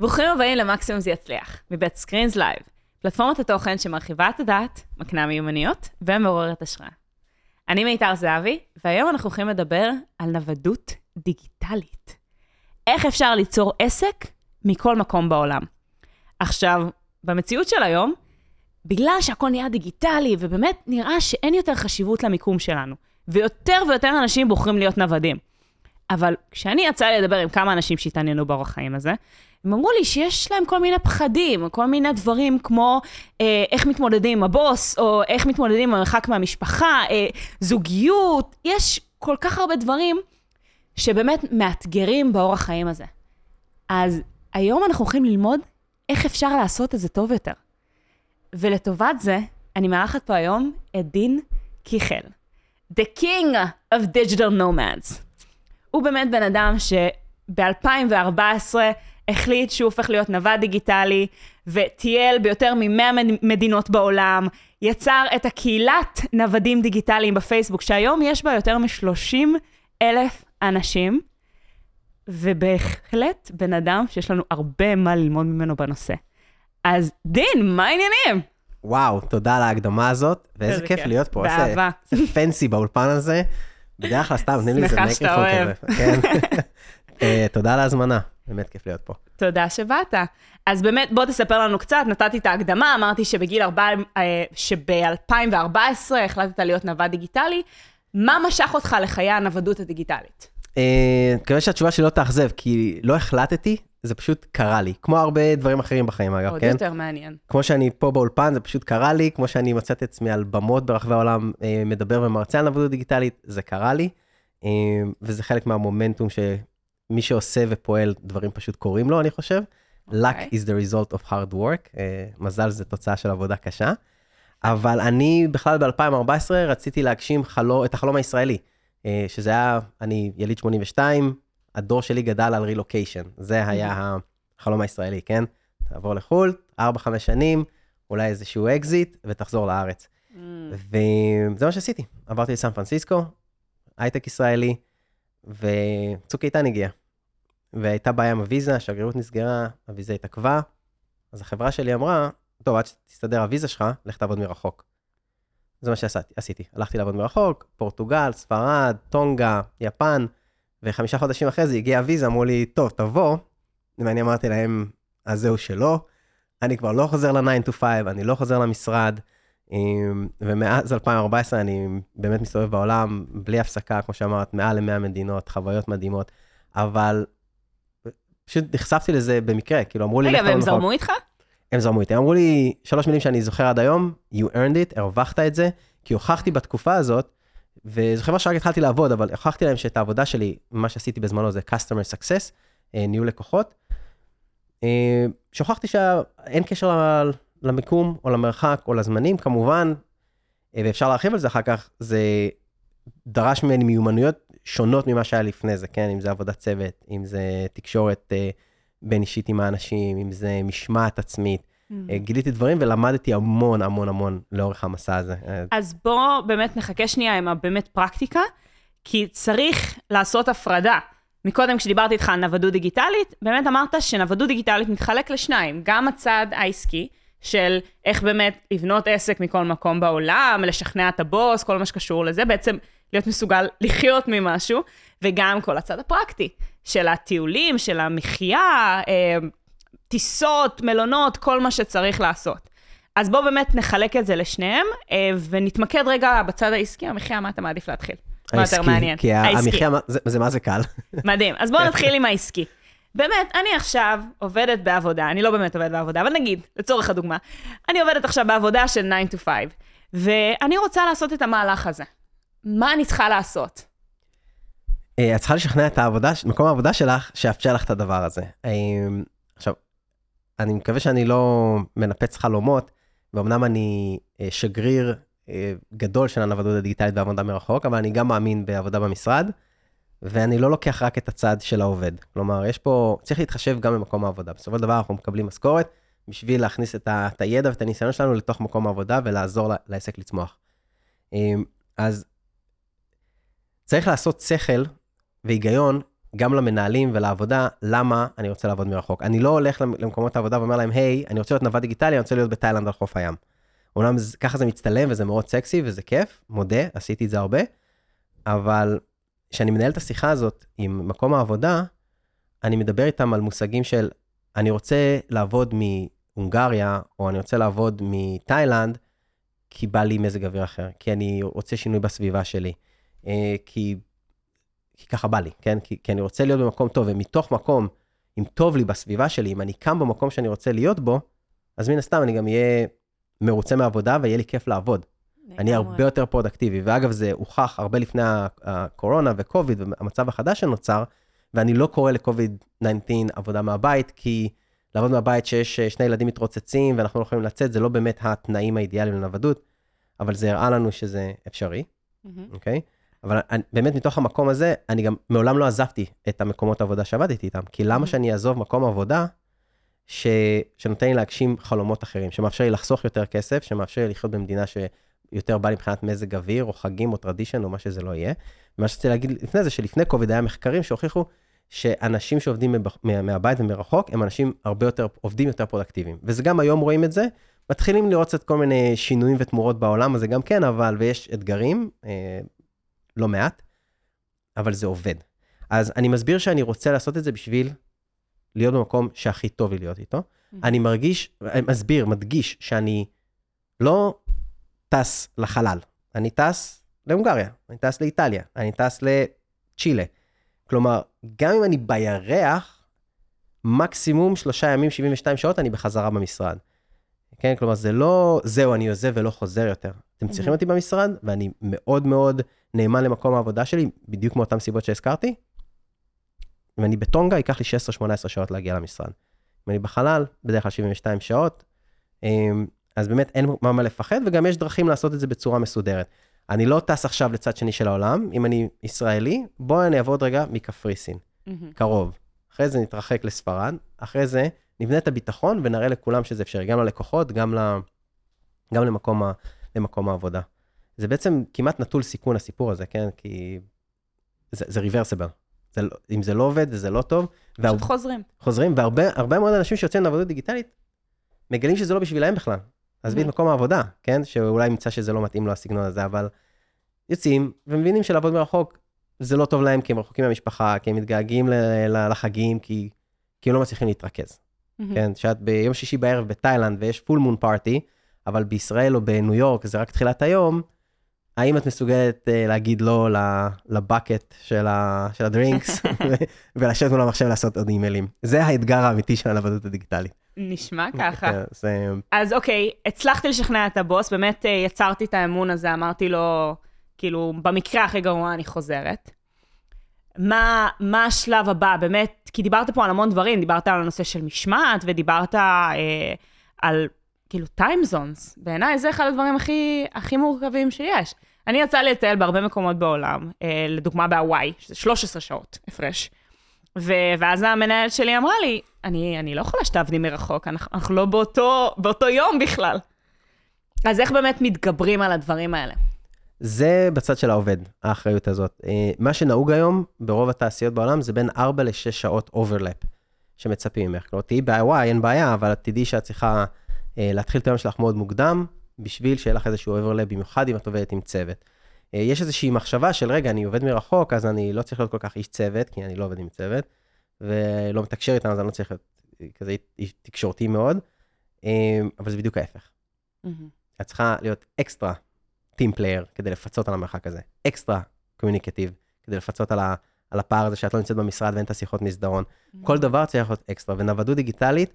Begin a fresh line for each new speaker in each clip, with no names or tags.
ברוכים הבאים למקסימום זה יצליח, מבית Screenz Live, פלטפורמת התוכן שמרחיבה את הדעת, מקנה מיומנויות ומעוררת השראה. אני מיתר זהבי, והיום אנחנו הולכים לדבר על נוודות דיגיטלית. איך אפשר ליצור עסק מכל מקום בעולם. עכשיו, במציאות של היום, בגלל שהכל נהיה דיגיטלי, ובאמת נראה שאין יותר חשיבות למיקום שלנו, ויותר ויותר אנשים בוחרים להיות נוודים. אבל כשאני יצא לי לדבר עם כמה אנשים שהתעניינו באורח חיים הזה, הם אמרו לי שיש להם כל מיני פחדים, כל מיני דברים כמו אה, איך מתמודדים עם הבוס, או איך מתמודדים עם המרחק מהמשפחה, אה, זוגיות, יש כל כך הרבה דברים שבאמת מאתגרים באורח חיים הזה. אז היום אנחנו הולכים ללמוד איך אפשר לעשות את זה טוב יותר. ולטובת זה, אני מארחת פה היום את דין קיכל, The King of Digital Nomads. הוא באמת בן אדם שב-2014 החליט שהוא הופך להיות נווד דיגיטלי, וטייל ביותר מ-100 מדינות בעולם, יצר את הקהילת נוודים דיגיטליים בפייסבוק, שהיום יש בה יותר מ-30 אלף אנשים, ובהחלט בן אדם שיש לנו הרבה מה ללמוד ממנו בנושא. אז דין, מה העניינים?
וואו, תודה על ההקדמה הזאת, ואיזה כיף להיות פה.
באהבה.
איזה פנסי באולפן הזה. בדרך כלל סתם נותנים לי איזה
שמחה שאתה אוהב.
כזה. כן. אה, תודה על ההזמנה, באמת כיף להיות פה.
תודה שבאת. אז באמת, בוא תספר לנו קצת, נתתי את ההקדמה, אמרתי שבגיל 4, אה, שב-2014 החלטת להיות נווד דיגיטלי. מה משך אותך לחיי הנוודות הדיגיטלית?
אה, מקווה שהתשובה שלי לא תאכזב, כי לא החלטתי, זה פשוט קרה לי. כמו הרבה דברים אחרים בחיים, אגב,
עוד
כן?
יותר מעניין.
כמו שאני פה באולפן, זה פשוט קרה לי, כמו שאני מוצא את עצמי על במות ברחבי העולם, אה, מדבר ומרצה על נוודות דיגיטלית, זה קרה לי. אה, וזה חלק מהמומנטום שמי שעושה ופועל, דברים פשוט קורים לו, אני חושב. luck
אוקיי.
is the result of hard work, אה, מזל זה תוצאה של עבודה קשה. אבל אני בכלל ב-2014 רציתי להגשים את החלום הישראלי, שזה היה, אני יליד 82, הדור שלי גדל על רילוקיישן, זה היה החלום הישראלי, כן? תעבור לחו"ל, 4-5 שנים, אולי איזשהו אקזיט, ותחזור לארץ.
Mm.
וזה מה שעשיתי, עברתי לסן פרנסיסקו, הייטק ישראלי, וצוק איתן הגיע. והייתה בעיה עם הוויזה, השגרירות נסגרה, הוויזה התעכבה, אז החברה שלי אמרה, טוב, עד שתסתדר הוויזה שלך, לך תעבוד מרחוק. זה מה שעשיתי, הלכתי לעבוד מרחוק, פורטוגל, ספרד, טונגה, יפן, וחמישה חודשים אחרי זה הגיעה הוויזה, אמרו לי, טוב, תבוא, ואני אמרתי להם, אז זהו שלא, אני כבר לא חוזר ל-9 to 5, אני לא חוזר למשרד, אמ, ומאז 2014 אני באמת מסתובב בעולם בלי הפסקה, כמו שאמרת, מעל ל-100 מדינות, חוויות מדהימות, אבל פשוט נחשפתי לזה במקרה, כאילו אמרו לי,
רגע, והם
מרחוק."
זרמו איתך?
הם זרמו איתי, אמרו לי שלוש מילים שאני זוכר עד היום, you earned it, הרווחת את זה, כי הוכחתי בתקופה הזאת, וזו חברה שרק התחלתי לעבוד, אבל הוכחתי להם שאת העבודה שלי, מה שעשיתי בזמנו זה customer success, אה, ניהול לקוחות, אה, שהוכחתי שאין קשר למיקום או למרחק או לזמנים, כמובן, אה, ואפשר להרחיב על זה אחר כך, זה דרש ממני מיומנויות שונות ממה שהיה לפני זה, כן? אם זה עבודת צוות, אם זה תקשורת בין אישית עם האנשים, אם זה משמעת עצמית.
Mm.
אה, גיליתי דברים ולמדתי המון המון המון לאורך המסע הזה. אה,
אז בוא באמת נחכה שנייה עם הבאמת פרקטיקה, כי צריך לעשות הפרדה. מקודם כשדיברתי איתך על נוודות דיגיטלית, באמת אמרת שנוודות דיגיטלית מתחלק לשניים, גם הצד העסקי, של איך באמת לבנות עסק מכל מקום בעולם, לשכנע את הבוס, כל מה שקשור לזה, בעצם להיות מסוגל לחיות ממשהו, וגם כל הצד הפרקטי, של הטיולים, של המחיה, אה, טיסות, מלונות, כל מה שצריך לעשות. אז בואו באמת נחלק את זה לשניהם, אה, ונתמקד רגע בצד העסקי, המחיה, מה אתה מעדיף להתחיל? מה יותר
העסקי,
מעניין?
כי
העסקי.
המחיה, זה, זה מה זה קל.
מדהים. אז בואו נתחיל עם העסקי. באמת, אני עכשיו עובדת בעבודה, אני לא באמת עובדת בעבודה, אבל נגיד, לצורך הדוגמה, אני עובדת עכשיו בעבודה של 9 to 5, ואני רוצה לעשות את המהלך הזה. מה אני צריכה לעשות?
אה, את צריכה לשכנע את העבודה, מקום העבודה שלך, שיאפשר לך את הדבר הזה. אני מקווה שאני לא מנפץ חלומות, ואומנם אני אה, שגריר אה, גדול של הנוודות הדיגיטלית בעבודה מרחוק, אבל אני גם מאמין בעבודה במשרד, ואני לא לוקח רק את הצד של העובד. כלומר, יש פה, צריך להתחשב גם במקום העבודה. בסופו של דבר אנחנו מקבלים משכורת בשביל להכניס את, ה, את הידע ואת הניסיון שלנו לתוך מקום העבודה ולעזור לעסק לצמוח. אה, אז צריך לעשות שכל והיגיון גם למנהלים ולעבודה, למה אני רוצה לעבוד מרחוק. אני לא הולך למקומות העבודה ואומר להם, היי, אני רוצה להיות נווד דיגיטלי, אני רוצה להיות בתאילנד על חוף הים. אומנם ככה זה מצטלם וזה מאוד סקסי וזה כיף, מודה, עשיתי את זה הרבה, אבל כשאני מנהל את השיחה הזאת עם מקום העבודה, אני מדבר איתם על מושגים של, אני רוצה לעבוד מהונגריה, או אני רוצה לעבוד מתאילנד, כי בא לי מזג אוויר אחר, כי אני רוצה שינוי בסביבה שלי, אה, כי, כי ככה בא לי, כן? כי, כי אני רוצה להיות במקום טוב, ומתוך מקום, אם טוב לי בסביבה שלי, אם אני קם במקום שאני רוצה להיות בו, אז מן הסתם אני גם אהיה מרוצה מעבודה ויהיה לי כיף לעבוד. אני הרבה יותר פרודקטיבי, ואגב, זה הוכח הרבה לפני הקורונה וקוביד והמצב החדש שנוצר, ואני לא קורא לקוביד 19 עבודה מהבית, כי לעבוד מהבית שיש שני ילדים מתרוצצים ואנחנו לא יכולים לצאת, זה לא באמת התנאים האידיאליים לנוודות, אבל זה הראה לנו שזה אפשרי, אוקיי? Mm-hmm. Okay? אבל אני, באמת מתוך המקום הזה, אני גם מעולם לא עזבתי את המקומות העבודה שעבדתי איתם, כי למה. שאני אעזוב מקום עבודה ש... שנותן לי להגשים חלומות אחרים, שמאפשר לי לחסוך יותר כסף, שמאפשר לי לחיות במדינה שיותר בא לי מבחינת מזג אוויר, או חגים, או טרדישן, או מה שזה לא יהיה. ומה שרציתי להגיד לפני זה, שלפני קוביד היה מחקרים שהוכיחו שאנשים שעובדים מהבית ומרחוק, הם אנשים הרבה יותר, עובדים יותר פרודקטיביים. וזה גם היום רואים את זה, מתחילים לראות קצת כל מיני שינויים ותמורות בעולם הזה גם כן, אבל, ויש אתגרים, אה, לא מעט, אבל זה עובד. אז אני מסביר שאני רוצה לעשות את זה בשביל להיות במקום שהכי טוב לי להיות איתו. Mm-hmm. אני מרגיש, מסביר, מדגיש, שאני לא טס לחלל, אני טס להונגריה, אני טס לאיטליה, אני טס לצ'ילה. כלומר, גם אם אני בירח, מקסימום שלושה ימים, 72 שעות, אני בחזרה במשרד. כן, כלומר, זה לא, זהו, אני עוזב ולא חוזר יותר. אתם צריכים אותי במשרד, ואני מאוד מאוד נאמן למקום העבודה שלי, בדיוק מאותן סיבות שהזכרתי. אם אני בטונגה, ייקח לי 16-18 שעות להגיע למשרד. אם אני בחלל, בדרך כלל 72 שעות. אמ, אז באמת אין מה מה לפחד, וגם יש דרכים לעשות את זה בצורה מסודרת. אני לא טס עכשיו לצד שני של העולם, אם אני ישראלי, בואו אני אעבוד רגע מקפריסין, mm-hmm. קרוב. אחרי זה נתרחק לספרד, אחרי זה נבנה את הביטחון ונראה לכולם שזה אפשרי, גם ללקוחות, גם, ל... גם למקום, ה... למקום העבודה. זה בעצם כמעט נטול סיכון הסיפור הזה, כן? כי זה, זה ריברסיבל. זה, לא- אם זה לא עובד וזה לא טוב.
פשוט והר... חוזרים.
חוזרים, והרבה מאוד אנשים שיוצאים לעבודה דיגיטלית, מגלים שזה לא בשבילם בכלל. עזבי את מקום העבודה, כן? שאולי ימצא שזה לא מתאים לו הסגנון הזה, אבל יוצאים ומבינים שלעבוד מרחוק זה לא טוב להם כי הם רחוקים מהמשפחה, כי הם מתגעגעים לחגים, כי, כי הם לא מצליחים להתרכז. כן, שאת ביום שישי בערב בתאילנד ויש פול מון פארטי, אבל בישראל או בניו יורק זה רק תחילת היום, האם את מסוגלת uh, להגיד לא לבקט של, ה, של הדרינקס ולשבת מול המחשב לעשות עוד אימיילים? זה האתגר האמיתי של הלבדות הדיגיטלית.
נשמע ככה. כן, זה... אז אוקיי, הצלחתי לשכנע את הבוס, באמת אה, יצרתי את האמון הזה, אמרתי לו, כאילו, במקרה הכי גרוע אני חוזרת. מה, מה השלב הבא? באמת, כי דיברת פה על המון דברים, דיברת על הנושא של משמעת, ודיברת אה, על כאילו time zones. בעיניי זה אחד הדברים הכי, הכי מורכבים שיש. אני יצא לי לטייל בהרבה מקומות בעולם, אה, לדוגמה בהוואי, שזה 13 שעות הפרש. ו- ואז המנהלת שלי אמרה לי, אני, אני לא יכולה שתעבדי מרחוק, אנחנו, אנחנו לא באותו, באותו יום בכלל. אז איך באמת מתגברים על הדברים האלה?
זה בצד של העובד, האחריות הזאת. אה, מה שנהוג היום ברוב התעשיות בעולם זה בין 4 ל-6 שעות overlap שמצפים ממך. כלומר, תהיי ב-Y, אין בעיה, אבל תדעי שאת צריכה אה, להתחיל את היום שלך מאוד מוקדם, בשביל שיהיה לך איזשהו overlap, במיוחד אם את עובדת עם צוות. אה, יש איזושהי מחשבה של, רגע, אני עובד מרחוק, אז אני לא צריך להיות כל כך איש צוות, כי אני לא עובד עם צוות, ולא מתקשר איתם, אז אני לא צריך להיות כזה איש תקשורתי מאוד, אבל זה בדיוק ההפך. Mm-hmm. את צריכה להיות extra team player כדי לפצות על המרחק הזה, extra communicative כדי לפצות על, ה, על הפער הזה שאת לא נמצאת במשרד ואין את השיחות מסדרון. Mm-hmm. כל דבר צריך להיות אקסטרה, ונוודות דיגיטלית,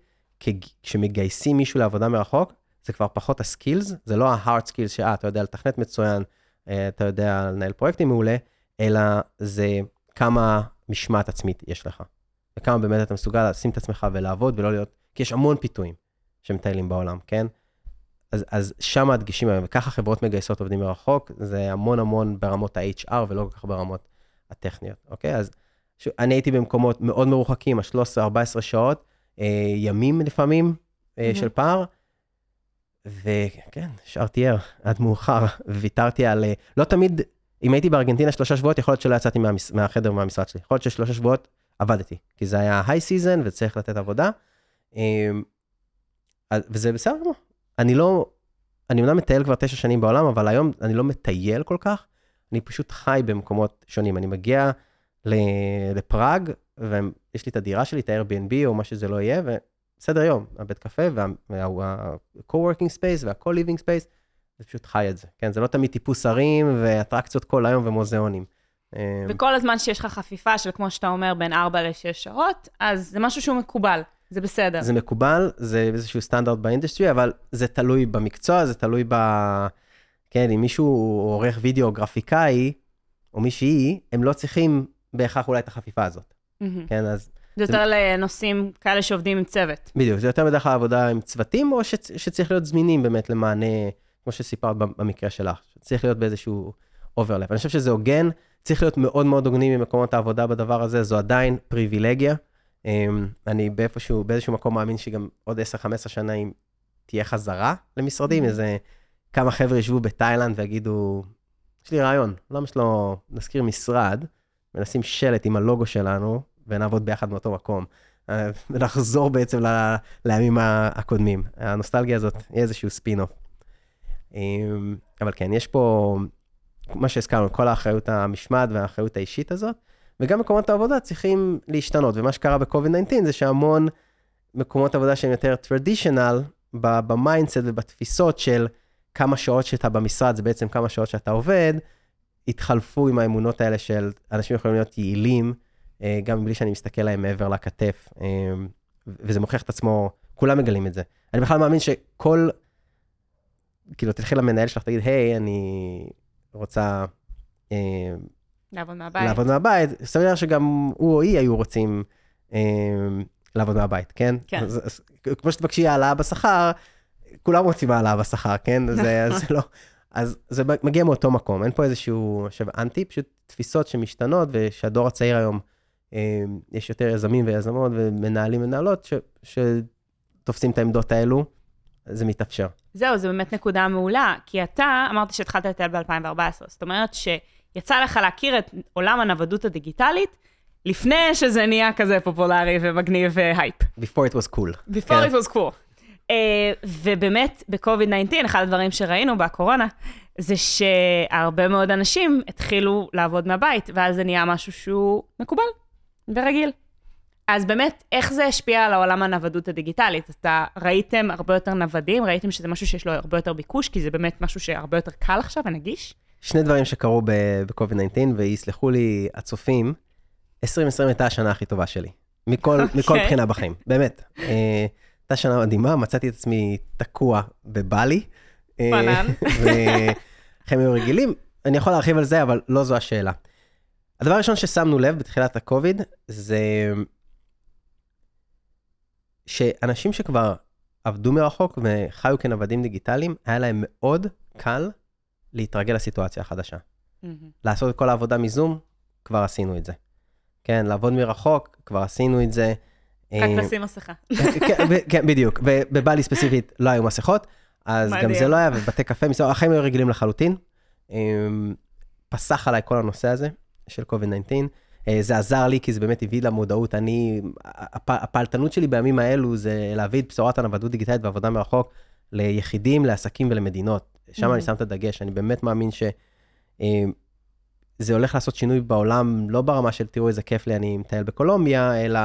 כשמגייסים מישהו לעבודה מרחוק, זה כבר פחות הסקילס, זה לא ה-hard skills שאה, אתה יודע לתכנת מצוין, אה, אתה יודע לנהל פרויקטים מעולה, אלא זה כמה משמעת עצמית יש לך. וכמה באמת אתה מסוגל לשים את עצמך ולעבוד ולא להיות, כי יש המון פיתויים שמטיילים בעולם, כן? אז, אז שם הדגשים היום, וככה חברות מגייסות עובדים מרחוק, זה המון המון ברמות ה-HR ולא כל כך ברמות הטכניות, אוקיי? אז ש... אני הייתי במקומות מאוד מרוחקים, ה-13-14 שעות, אה, ימים לפעמים אה, mm-hmm. של פער, וכן, שרתי ער עד מאוחר, ויתרתי על, אה, לא תמיד אם הייתי בארגנטינה שלושה שבועות, יכול להיות שלא יצאתי מהמס... מהחדר מהמשרד שלי. יכול להיות ששלושה שבועות עבדתי, כי זה היה high season וצריך לתת עבודה. אז- וזה בסדר גמור. אני לא, אני אומנם מטייל כבר תשע שנים בעולם, אבל היום אני לא מטייל כל כך, אני פשוט חי במקומות שונים. אני מגיע לפראג, ויש לי את הדירה שלי, את ה-Airbnb או מה שזה לא יהיה, וסדר יום, הבית קפה וה-co-working space וה-co-living space, זה פשוט חי את זה. כן, זה לא תמיד טיפוס הרים ואטרקציות כל היום ומוזיאונים. אמ,
וכל הזמן שיש לך חפיפה של, כמו שאתה אומר, בין 4 ל-6 שעות, אז זה משהו שהוא מקובל, זה בסדר.
זה מקובל, זה איזשהו סטנדרט באינדסטרי, אבל זה תלוי במקצוע, זה תלוי ב... כן, אם מישהו עורך וידאו, גרפיקאי, או מישהי, הם לא צריכים בהכרח אולי את החפיפה הזאת.
מהמם.
כן, אז
זה יותר לנושאים כאלה שעובדים עם צוות.
בדיוק, זה יותר בדרך כלל עבודה עם צוותים, או שצ... שצריך להיות זמינים באמת למענה, כמו שסיפרת במקרה שלך, שצריך להיות באיזשהו overlap. אני חושב שזה הוגן, צריך להיות מאוד מאוד הוגנים עם מקומות העבודה בדבר הזה, זו עדיין פריבילגיה. אמ, אני באיפשהו, באיזשהו מקום מאמין שגם עוד 10-15 שנה, אם תהיה חזרה למשרדים,
Mhm.
איזה כמה חבר'ה ישבו בתאילנד ויגידו, יש לי רעיון, למה שלא נזכיר משרד, ונשים שלט עם הלוגו שלנו, ונעבוד ביחד באותו מקום. אה, ונחזור בעצם ל- לימים הקודמים. הנוסטלגיה הזאת, יהיה איזשהו ספין-אוף. אמ, אבל כן, יש פה, מה שהזכרנו, כל האחריות המשמעת והאחריות האישית הזאת, וגם מקומות העבודה צריכים להשתנות, ומה שקרה ב-COVID-19 זה שהמון מקומות עבודה שהם יותר ב- ב mindset ובתפיסות של כמה שעות שאתה במשרד, זה בעצם כמה שעות שאתה עובד, התחלפו עם האמונות האלה של אנשים יכולים להיות יעילים, אה, גם בלי שאני מסתכל להם מעבר לכתף, אה, וזה מוכיח את עצמו, כולם מגלים את זה. אני בכלל מאמין שכל, כאילו, תלכי למנהל שלך, תגיד, היי, אני רוצה אה,
לעבוד מהבית.
לעבוד מהבית, סביר שגם הוא או היא היו רוצים אה, לעבוד מהבית, כן?
כן.
אז, אז, כמו שתבקשי העלאה בשכר, כולם רוצים העלאה בשכר, כן? זה, זה לא... אז זה מגיע מאותו מקום, אין פה איזשהו, עכשיו, אנטי, פשוט תפיסות שמשתנות, ושהדור הצעיר היום, אה, יש יותר יזמים ויזמות ומנהלים ומנהלות, ש, שתופסים את העמדות האלו, זה מתאפשר.
זהו, זו באמת נקודה מעולה, כי אתה אמרת שהתחלת לטייל ב-2014, זאת אומרת שיצא לך להכיר את עולם הנוודות הדיגיטלית לפני שזה נהיה כזה פופולרי ומגניב והייפ.
Before it was cool.
Before
כן.
it was cool. Uh, ובאמת, ב-COVID-19, אחד הדברים שראינו בקורונה, זה שהרבה מאוד אנשים התחילו לעבוד מהבית, ואז זה נהיה משהו שהוא מקובל ורגיל. אז באמת, איך זה השפיע על העולם הנוודות הדיגיטלית? אתה ראיתם הרבה יותר נוודים? ראיתם שזה משהו שיש לו הרבה יותר ביקוש? כי זה באמת משהו שהרבה יותר קל עכשיו ונגיש?
שני דברים שקרו ב- ב-COVID-19, ויסלחו לי הצופים, 2020 הייתה השנה הכי טובה שלי. מכל, מכל
אוקיי.
בחינה בחיים, באמת. אה, הייתה שנה מדהימה, מצאתי את עצמי תקוע בבלי. אה,
פנן.
וחיים היו רגילים. אני יכול להרחיב על זה, אבל לא זו השאלה. הדבר הראשון ששמנו לב בתחילת הקוביד, זה שאנשים שכבר עבדו מרחוק וחיו כנוודים דיגיטליים, היה להם מאוד קל להתרגל לסיטואציה החדשה. לעשות את כל העבודה מזום, כבר עשינו את זה. כן, לעבוד מרחוק, כבר עשינו את זה.
רק
אה,
לשים מסכה.
כן, ב- כן, בדיוק. ב- בבלי ספציפית לא היו מסכות, אז גם. זה לא היה, ובתי קפה, מסביב, החיים היו רגילים לחלוטין. אמ, פסח עליי כל הנושא הזה של COVID-19. אה, זה עזר לי, כי זה באמת הביא למודעות. אני, הפ- הפעלתנות שלי בימים האלו זה להביא את בשורת הנוודות דיגיטלית ועבודה מרחוק ליחידים, לעסקים ולמדינות. שם אני
Mhm.
שם את הדגש. אני באמת מאמין ש... אמ, זה הולך לעשות שינוי בעולם, לא ברמה של תראו איזה כיף לי, אני מטייל בקולומביה, אלא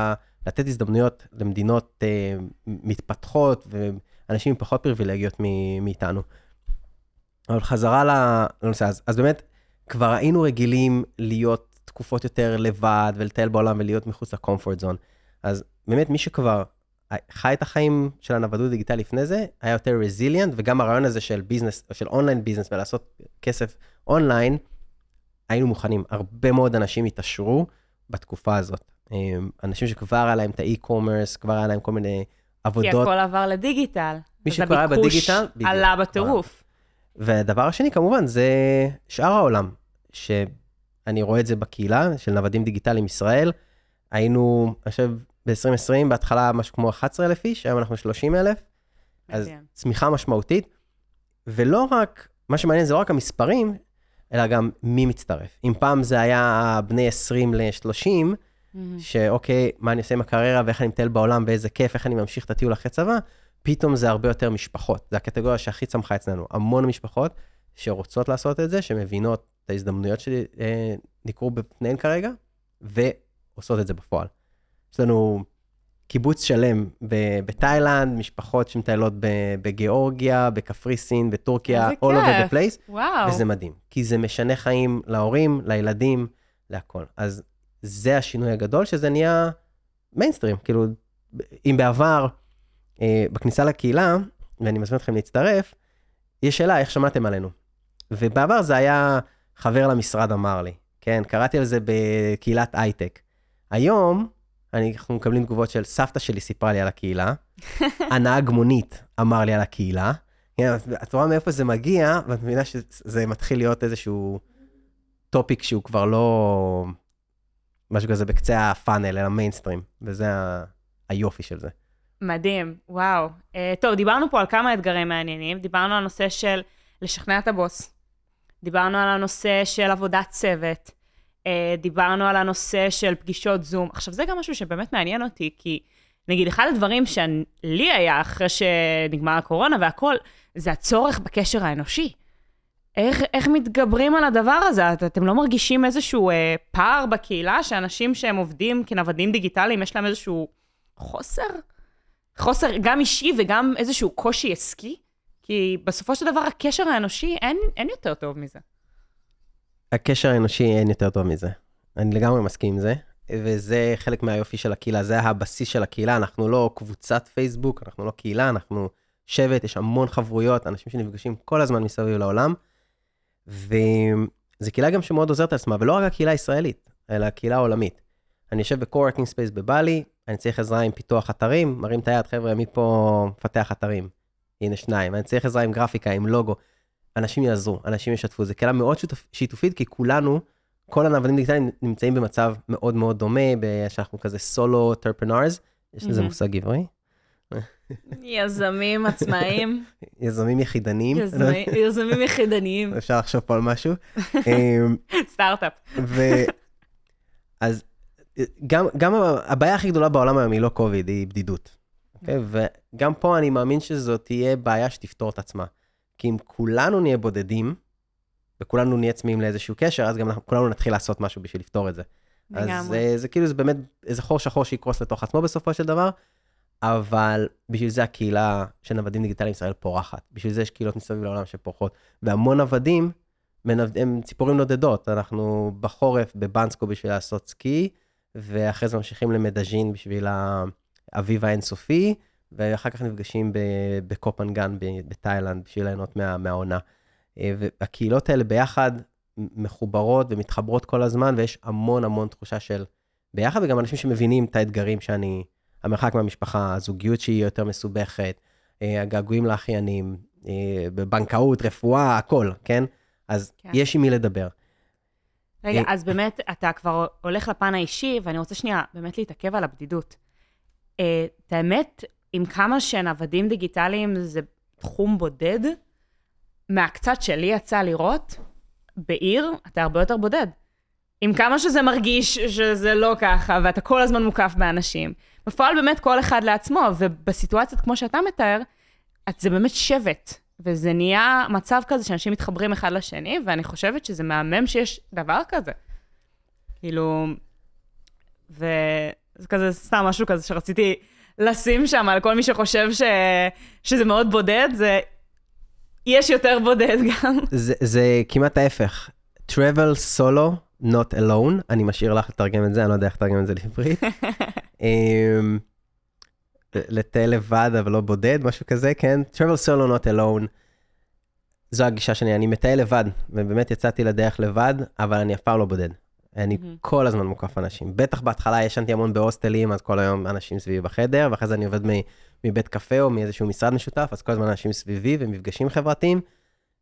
לתת הזדמנויות למדינות אה, מתפתחות ואנשים עם פחות פריבילגיות מ- מאיתנו. אבל חזרה לנושא, אז, אז באמת, כבר היינו רגילים להיות תקופות יותר לבד ולטייל בעולם ולהיות מחוץ לקומפורט זון. אז באמת, מי שכבר חי את החיים של הנוודות דיגיטלית לפני זה, היה יותר resilient, וגם הרעיון הזה של business, של online business ולעשות כסף אונליין, היינו מוכנים. הרבה מאוד אנשים התעשרו בתקופה הזאת. אמ, אנשים שכבר היה להם את ה e-commerce, כבר היה להם כל מיני
כי
עבודות.
הכל עבר לדיגיטל.
מי
אז
שכבר היה
הביקוש
בדיגיטל, בדיוק.
עלה בטירוף.
והדבר השני, כמובן, זה שאר העולם, שאני רואה את זה בקהילה של נוודים דיגיטליים ישראל. היינו, אני חושב, ב-2020, בהתחלה משהו כמו 11,000 איש, היום אנחנו 30,000, אז. צמיחה משמעותית. ולא רק, מה שמעניין זה לא רק המספרים, אלא גם מי מצטרף. אם פעם זה היה בני 20 ל-30, שאוקיי, מה אני עושה עם הקריירה ואיך אני מטייל בעולם ואיזה כיף, איך אני ממשיך את הטיול אחרי צבא, פתאום זה הרבה יותר משפחות. זה הקטגוריה שהכי צמחה אצלנו. המון משפחות שרוצות לעשות את זה, שמבינות את ההזדמנויות שנקרו בפניהן כרגע, ועושות את זה בפועל. יש לנו קיבוץ שלם בתאילנד, משפחות שמטיילות בגיאורגיה, בקפריסין, בטורקיה, all over the place,
וואו.
וזה מדהים. כי זה משנה חיים להורים, לילדים, להכל. אז זה השינוי הגדול, שזה נהיה מיינסטרים. כאילו, אם בעבר, אה, בכניסה לקהילה, ואני מזמין אתכם להצטרף, יש שאלה, איך שמעתם עלינו? ובעבר זה היה חבר למשרד אמר לי, כן? קראתי על זה בקהילת הייטק. היום, אנחנו מקבלים תגובות של סבתא שלי סיפרה לי על הקהילה, הנהג מונית אמר לי על הקהילה. כן, את רואה מאיפה זה מגיע, ואת מבינה שזה מתחיל להיות איזשהו topic שהוא כבר לא משהו כזה בקצה ה funnel, אלא מיינסטרים, וזה ה... היופי של זה.
מדהים, וואו. Uh, טוב, דיברנו פה על כמה אתגרים מעניינים. דיברנו על הנושא של לשכנע את הבוס. דיברנו על הנושא של עבודת צוות. Uh, דיברנו על הנושא של פגישות זום. עכשיו, זה גם משהו שבאמת מעניין אותי, כי נגיד, אחד הדברים שלי היה אחרי שנגמר הקורונה והכול, זה הצורך בקשר האנושי. איך, איך מתגברים על הדבר הזה? את, אתם לא מרגישים איזשהו אה, פער בקהילה, שאנשים שהם עובדים כנוודים דיגיטליים, יש להם איזשהו חוסר? חוסר גם אישי וגם איזשהו קושי עסקי? כי בסופו של דבר, הקשר האנושי, אין, אין יותר טוב מזה.
הקשר האנושי אין יותר טוב מזה. אני לגמרי מסכים עם זה, וזה חלק מהיופי של הקהילה, זה הבסיס של הקהילה, אנחנו לא קבוצת פייסבוק, אנחנו לא קהילה, אנחנו שבט, יש המון חברויות, אנשים שנפגשים כל הזמן מסביב לעולם. וזו קהילה גם שמאוד עוזרת לעצמה, ולא רק הקהילה הישראלית, אלא הקהילה העולמית. אני יושב ב co-working space בבלי, אני צריך עזרה עם פיתוח אתרים, מרים את היד, חבר'ה, מי פה מפתח אתרים? הנה שניים. אני צריך עזרה עם גרפיקה, עם לוגו. אנשים יעזרו, אנשים ישתפו. זו קהילה מאוד שיתופ, שיתופית, כי כולנו, כל הנוודים דיגיטליים נמצאים במצב מאוד מאוד דומה, שאנחנו כזה solopreneurs, יש לזה מושג עברי?
יזמים עצמאיים.
יזמים יחידניים.
יזמים יחידניים.
אפשר לחשוב פה על משהו. אמ,
סטארט-אפ.
אז גם, גם הבעיה הכי גדולה בעולם היום היא לא קוביד, היא בדידות. Okay? אוקיי? וגם פה אני מאמין שזאת תהיה בעיה שתפתור את עצמה. כי אם כולנו נהיה בודדים, וכולנו נהיה צמאים לאיזשהו קשר, אז גם כולנו נתחיל לעשות משהו בשביל לפתור את זה. לגמרי. אז זה, זה כאילו, זה באמת איזה חור שחור שיקרוס לתוך עצמו בסופו של דבר, אבל בשביל זה הקהילה של נוודים דיגיטליים ישראל פורחת. בשביל זה יש קהילות מסביב לעולם שפורחות. והמון נוודים הם ציפורים נודדות. אנחנו בחורף בבנסקו בשביל לעשות סקי, ואחרי זה ממשיכים למדז'ין בשביל האביב האינסופי, ואחר כך נפגשים בקופנגן בתאילנד בשביל ליהנות מה, מהעונה. אה, והקהילות האלה ביחד מחוברות ומתחברות כל הזמן, ויש המון המון תחושה של ביחד, וגם אנשים שמבינים את האתגרים שאני... המרחק מהמשפחה, הזוגיות שהיא יותר מסובכת, אה, הגעגועים לאחיינים, אה, בבנקאות, רפואה, הכל, כן? אז כן. יש עם מי לדבר.
רגע, אז באמת, אתה כבר הולך לפן האישי, ואני רוצה שנייה באמת להתעכב על הבדידות. את האמת, עם כמה שנוודים דיגיטליים זה תחום בודד, מהקצת שלי יצא לראות, בעיר אתה הרבה יותר בודד. עם כמה שזה מרגיש שזה לא ככה, ואתה כל הזמן מוקף באנשים. בפועל באמת כל אחד לעצמו, ובסיטואציות כמו שאתה מתאר, זה באמת שבט. וזה נהיה מצב כזה שאנשים מתחברים אחד לשני, ואני חושבת שזה מהמם שיש דבר כזה. כאילו, וזה כזה סתם משהו כזה שרציתי לשים שם על כל מי שחושב ש... שזה מאוד בודד, זה... יש יותר בודד גם.
זה, זה כמעט ההפך. travel solo, not alone, אני משאיר לך לתרגם את זה, אני לא יודע איך לתרגם את זה לעברית. אמ, לטייל לבד אבל לא בודד, משהו כזה, כן? travel solo, not alone. זו הגישה שלי, אני מטייל לבד, ובאמת יצאתי לדרך לבד, אבל אני אף פעם לא בודד. אני mm-hmm. כל הזמן מוקף אנשים. בטח בהתחלה ישנתי המון בהוסטלים, אז כל היום אנשים סביבי בחדר, ואחרי זה אני עובד מבית קפה או מאיזשהו משרד משותף, אז כל הזמן אנשים סביבי ומפגשים חברתיים.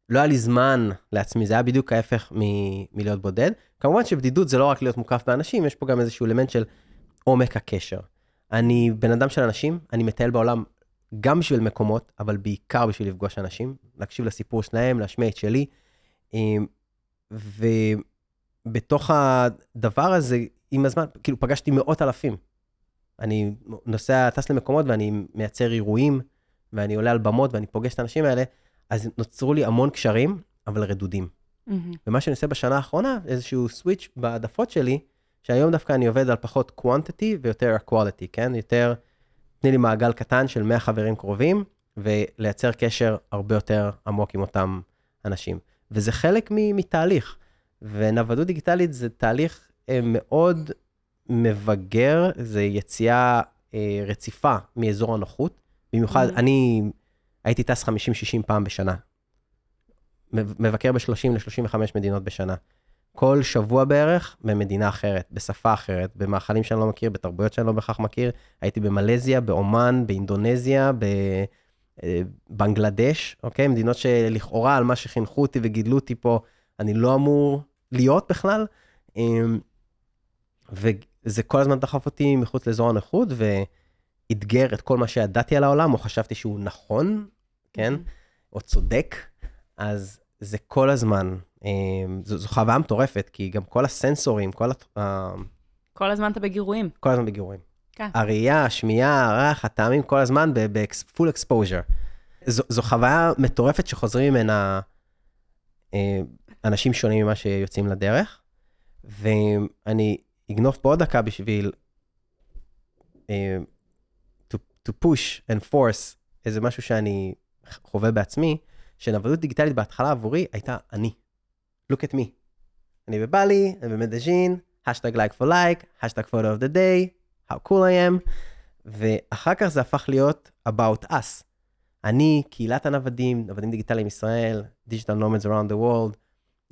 לא היה לי זמן לעצמי, זה היה בדיוק ההפך מ- מלהיות בודד. כמובן שבדידות זה לא רק להיות מוקף באנשים, יש פה גם איזשהו אלמנט של עומק הקשר. אני בן אדם של אנשים, אני מטייל בעולם גם בשביל מקומות, אבל בעיקר בשביל לפגוש אנשים, להקשיב לסיפור שלהם, להשמיע את שלי. ובתוך הדבר הזה, עם הזמן, כאילו פגשתי מאות אלפים. אני נוסע, טס למקומות ואני מייצר אירועים, ואני עולה על במות ואני פוגש את האנשים האלה, אז נוצרו לי המון קשרים, אבל רדודים.
Mm-hmm.
ומה שאני עושה בשנה האחרונה, איזשהו סוויץ' בהעדפות שלי, שהיום דווקא אני עובד על פחות quantity ויותר quality, כן? יותר, תני לי מעגל קטן של 100 חברים קרובים, ולייצר קשר הרבה יותר עמוק עם אותם אנשים. וזה חלק מתהליך. ונוודות דיגיטלית זה תהליך אה, מאוד מבגר, זה יציאה אה, רציפה מאזור הנוחות. במיוחד, mm-hmm. אני הייתי טס 50-60 פעם בשנה. מבקר ב-30 ל-35 מדינות בשנה. כל שבוע בערך במדינה אחרת, בשפה אחרת, במאכלים שאני לא מכיר, בתרבויות שאני לא בהכרח מכיר. הייתי במלזיה, באומן, באינדונזיה, בבנגלדש, אה, אוקיי? מדינות שלכאורה על מה שחינכו אותי וגידלו אותי פה, אני לא אמור להיות בכלל. אמ, וזה כל הזמן דחף אותי מחוץ לאזור הנוחות, ואתגר את כל מה שידעתי על העולם, או חשבתי שהוא נכון, כן? Mm-hmm. או צודק. אז זה כל הזמן, אמ, זו, זו חוויה מטורפת, כי גם כל הסנסורים, כל ה...
כל הזמן אתה בגירויים.
כל הזמן בגירויים. כן. הראייה, השמיעה, הריח, הטעמים, כל הזמן ב-full exposure. זו, זו חוויה מטורפת שחוזרים ממנה אה, אנשים שונים ממה שיוצאים לדרך, ואני אגנוב פה עוד דקה בשביל uh, to, to push and force איזה משהו שאני חווה בעצמי, שנוודות דיגיטלית בהתחלה עבורי הייתה אני. look at me. אני בבלי, אני במדז'ין, השטג like for like, השטג photo of the day, how cool I am, ואחר כך זה הפך להיות about us. אני, קהילת הנוודים, נוודים דיגיטליים ישראל, digital nomads around the world,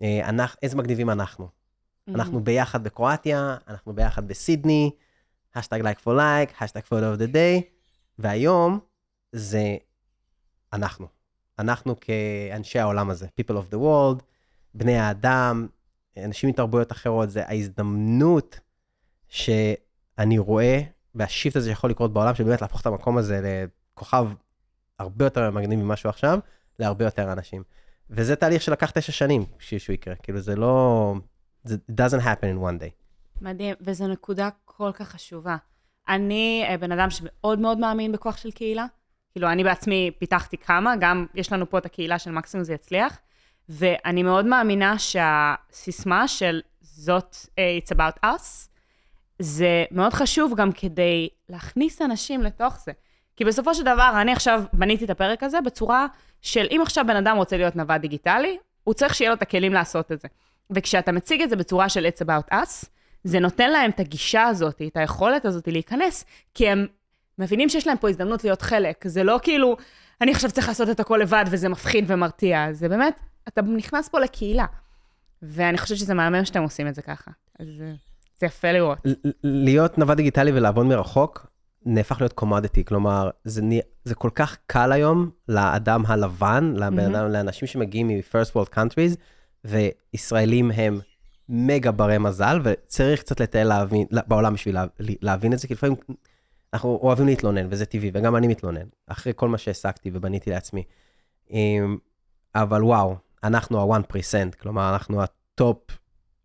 אנחנו, איזה מגניבים אנחנו. Mm-hmm. אנחנו ביחד בקרואטיה, אנחנו ביחד בסידני, האשטאג like for like, האשטאג photo of the day, והיום זה אנחנו. אנחנו כאנשי העולם הזה, people of the world, בני האדם, אנשים מתרבויות אחרות, זה ההזדמנות שאני רואה, והשיפט הזה שיכול לקרות בעולם, שבאמת להפוך את המקום הזה לכוכב הרבה יותר מגניב ממה שהוא עכשיו, להרבה יותר אנשים. וזה תהליך שלקח תשע שנים בשביל שהוא יקרה, כאילו זה לא... זה doesn't happen in one day.
מדהים, וזו נקודה כל כך חשובה. אני אה, בן אדם שמאוד מאוד מאמין בכוח של קהילה. כאילו, אני בעצמי פיתחתי כמה, גם יש לנו פה את הקהילה של מקסימום זה יצליח, ואני מאוד מאמינה שהסיסמה של זאת uh, It's about us, זה מאוד חשוב גם כדי להכניס אנשים לתוך זה. כי בסופו של דבר, אני עכשיו בניתי את הפרק הזה בצורה של אם עכשיו בן אדם רוצה להיות נווד דיגיטלי, הוא צריך שיהיה לו את הכלים לעשות את זה. וכשאתה מציג את זה בצורה של It's About Us, זה נותן להם את הגישה הזאת, את היכולת הזאת להיכנס, כי הם מבינים שיש להם פה הזדמנות להיות חלק. זה לא כאילו, אני עכשיו צריך לעשות את הכל לבד וזה מפחיד ומרתיע, זה באמת, אתה נכנס פה לקהילה. ואני חושבת שזה מהמם שאתם עושים את זה ככה. אז זה יפה לראות.
להיות נווד דיגיטלי ולעבוד מרחוק, נהפך להיות קומודיטי, כלומר, זה, זה כל כך קל היום לאדם הלבן, לבן mm-hmm. לאנשים שמגיעים מ-first world countries, וישראלים הם מגה ברי מזל, וצריך קצת לטייל להבין, בעולם בשביל לה, להבין את זה, כי לפעמים אנחנו אוהבים להתלונן, וזה טבעי, וגם אני מתלונן, אחרי כל מה שהעסקתי ובניתי לעצמי. אמ, אבל וואו, אנחנו ה-1%, כלומר, אנחנו הטופ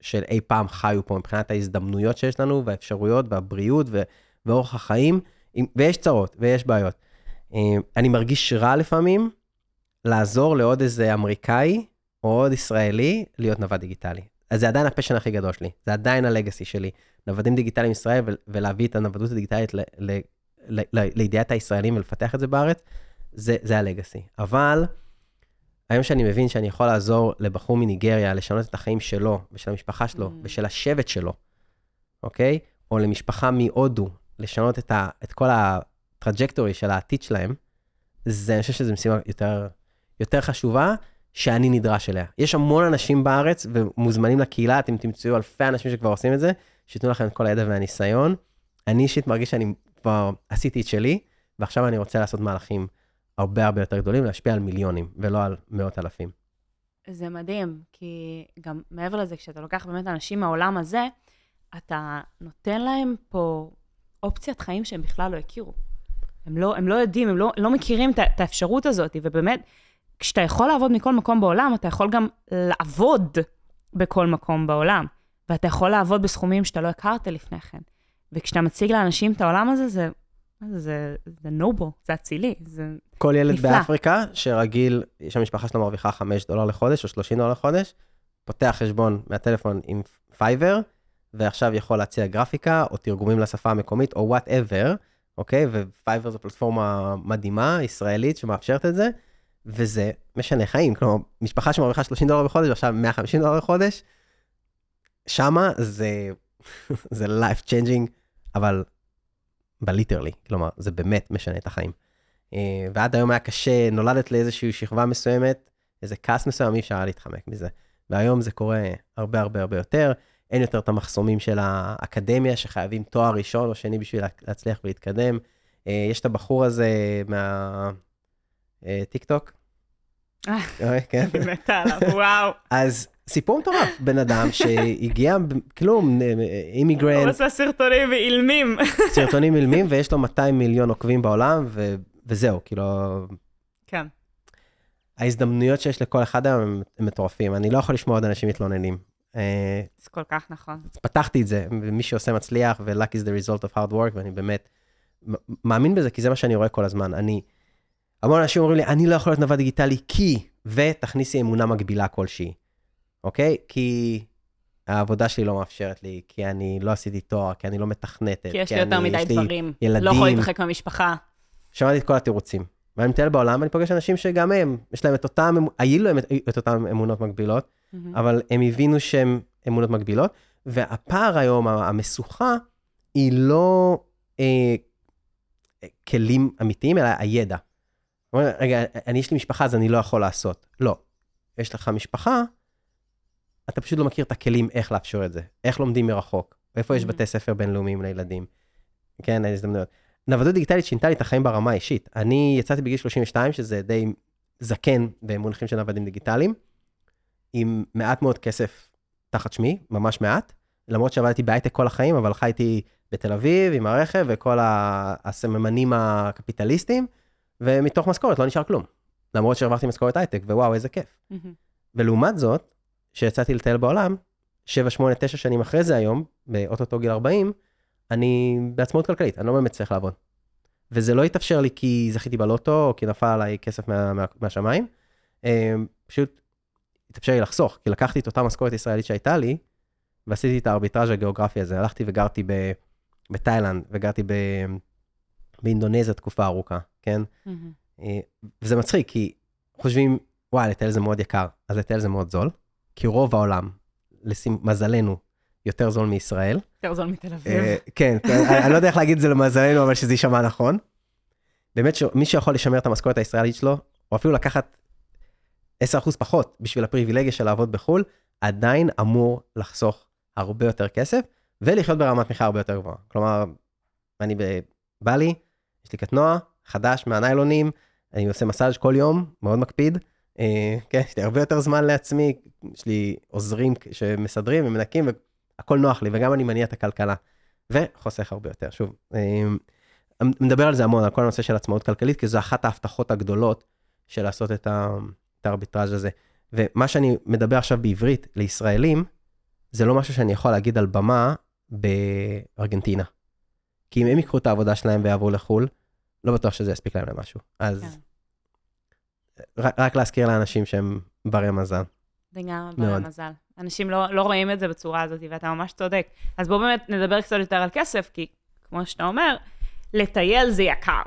של אי פעם חיו פה מבחינת ההזדמנויות שיש לנו, והאפשרויות, והבריאות, ו- ואורח החיים, ויש צרות, ויש בעיות. אמ, אני מרגיש רע לפעמים לעזור לעוד איזה אמריקאי, או עוד ישראלי, להיות נווד דיגיטלי. אז זה עדיין ה passion הכי גדול שלי, זה עדיין ה legacy שלי. נוודים דיגיטליים ישראל ולהביא את הנוודות הדיגיטלית לידיעת הישראלים ולפתח את זה בארץ, זה, זה הלגאסי. אבל היום שאני מבין שאני יכול לעזור לבחור מניגריה לשנות את החיים שלו ושל המשפחה שלו mm. ושל השבט שלו, אוקיי? או למשפחה מהודו, לשנות את, ה, את כל הטראג'קטורי של העתיד שלהם, זה, אני חושב שזו משימה יותר, יותר חשובה, שאני נדרש אליה. יש המון אנשים בארץ ומוזמנים לקהילה, אתם תמצאו אלפי אנשים שכבר עושים את זה, שייתנו לכם את כל הידע והניסיון. אני אישית מרגיש שאני כבר עשיתי את שלי, ועכשיו אני רוצה לעשות מהלכים הרבה הרבה יותר גדולים, להשפיע על מיליונים, ולא על מאות אלפים.
זה מדהים, כי גם מעבר לזה, כשאתה לוקח באמת אנשים מהעולם הזה, אתה נותן להם פה אופציית חיים שהם בכלל לא הכירו. הם לא, הם לא יודעים, הם לא, לא מכירים את האפשרות הזאת, ובאמת, כשאתה יכול לעבוד מכל מקום בעולם, אתה יכול גם לעבוד בכל מקום בעולם. ואתה יכול לעבוד בסכומים שאתה לא הכרת לפני כן. וכשאתה מציג לאנשים את העולם הזה, זה, זה, זה, זה noble, זה אצילי, זה
כל ילד
נפלא.
באפריקה שרגיל, שהמשפחה שלו מרוויחה 5 דולר לחודש או 30 דולר לחודש, פותח חשבון מהטלפון עם Fiverr, ועכשיו יכול להציע גרפיקה או תרגומים לשפה המקומית או whatever, אוקיי? ו Fiverr זו פלטפורמה מדהימה, ישראלית, שמאפשרת את זה, וזה משנה חיים. כלומר, משפחה שמרוויחה 30 דולר בחודש ועכשיו 150 דולר בחודש, שמה זה, זה life changing, אבל בליטרלי, כלומר, זה באמת משנה את החיים. אה, ועד היום היה קשה, נולדת לאיזושהי שכבה מסוימת, איזה כעס מסוים, אי אפשר להתחמק מזה. והיום זה קורה הרבה הרבה הרבה יותר. אין יותר את המחסומים של האקדמיה, שחייבים תואר ראשון או שני בשביל לה- להצליח ולהתקדם. אה, יש את הבחור הזה מהטיק-טוק.
אה.
כן.
אני מתה עליו, וואו.
אז סיפור מטורף, בן אדם שהגיע, כלום,
הוא
immigrant,
עושה סרטונים אילמים.
סרטונים אילמים, ויש לו 200 מיליון עוקבים בעולם, וזהו, כאילו,
כן.
ההזדמנויות שיש לכל אחד היום הם מטורפים. אני לא יכול לשמוע עוד אנשים מתלוננים. אה,
זה כל כך נכון.
פתחתי את זה, ומי שעושה מצליח, ו-luck is the result of hard work, ואני באמת מאמין בזה, כי זה מה שאני רואה כל הזמן. אני, המון אנשים אומרים לי, אני לא יכול להיות נווד דיגיטלי כי, ותכניסי אמונה מגבילה כלשהי, אוקיי? כי העבודה שלי לא מאפשרת לי, כי אני לא עשיתי תואר, כי אני לא מתכנתת,
כי יש לי יותר מדי דברים.
ילדים.
לא יכול להתרחק מהמשפחה.
שמעתי את כל התירוצים. ואני מטייל בעולם, ואני פוגש אנשים שגם הם, יש להם את אותם, היו להם את, את אותם אמונות מגבילות,
מהמם.
אבל הם הבינו שהם אמונות מגבילות, והפער היום, המשוכה, היא לא אה, כלים אמיתיים, אלא הידע. אומר, רגע, אני יש לי משפחה, אז אני לא יכול לעשות. לא. יש לך משפחה, אתה פשוט לא מכיר את הכלים איך לאפשר את זה. איך לומדים מרחוק. איפה יש
Mhm.
בתי ספר בינלאומיים לילדים. כן, ההזדמנויות. נוודות דיגיטלית שינתה לי את החיים ברמה האישית. אני יצאתי בגיל 32, שזה די זקן במונחים של נוודים דיגיטליים, עם מעט מאוד כסף תחת שמי, ממש מעט, למרות שעבדתי בהייטק כל החיים, אבל חייתי בתל אביב עם הרכב וכל הסממנים הקפיטליסטיים, ומתוך משכורת לא נשאר כלום. למרות שהרווחתי משכורת הייטק, ווואו, איזה כיף.
מהמם.
ולעומת זאת, כשיצאתי לטייל בעולם, 7, 8, 9 שנים אחרי זה היום, באוטוטו גיל 40, אני בעצמאות כלכלית, אני לא באמת צריך לעבוד. וזה לא התאפשר לי כי זכיתי בלוטו, או כי נפל עליי כסף מה, מה, מהשמיים, אה, פשוט התאפשר לי לחסוך, כי לקחתי את אותה משכורת ישראלית שהייתה לי, ועשיתי את הארביטראז' הגיאוגרפי הזה. הלכתי וגרתי ב, בתאילנד, וגרתי ב, באינדונזיה תקופה ארוכה, כן? אה, וזה מצחיק, כי חושבים, וואי, לטייל זה מאוד יקר, אז לטייל זה מאוד זול, כי רוב העולם, למזלנו, יותר זול מישראל.
יותר זול מתל אביב.
אה, כן, אני אני לא יודע איך להגיד את זה למזלנו, אבל שזה יישמע נכון. באמת שמי שיכול לשמר את המשכורת הישראלית שלו, או אפילו לקחת 10% פחות בשביל הפריבילגיה של לעבוד בחו"ל, עדיין אמור לחסוך הרבה יותר כסף, ולחיות ברמת מחיה הרבה יותר גבוהה. כלומר, אני בבלי, יש לי קטנוע חדש מהניילונים, אני עושה מסאז' כל יום, מאוד מקפיד. אה, כן, יש לי הרבה יותר זמן לעצמי, יש לי עוזרים שמסדרים ומנקים, והכל נוח לי, וגם אני מניע את הכלכלה. וחוסך הרבה יותר. שוב, אה, מדבר על זה המון, על כל הנושא של עצמאות כלכלית, כי זו אחת ההבטחות הגדולות של לעשות את, ה, את הארביטראז' הזה. ומה שאני מדבר עכשיו בעברית לישראלים, זה לא משהו שאני יכול להגיד על במה בארגנטינה. כי אם הם ייקחו את העבודה שלהם ויעברו לחו"ל, לא בטוח שזה יספיק להם למשהו. אז
כן.
רק, רק להזכיר לאנשים שהם ברי מזל.
לגמרי. ברי מזל. אנשים לא, לא רואים את זה בצורה הזאת, ואתה ממש צודק. אז בואו באמת נדבר קצת יותר על כסף, כי כמו שאתה אומר, לטייל זה יקר.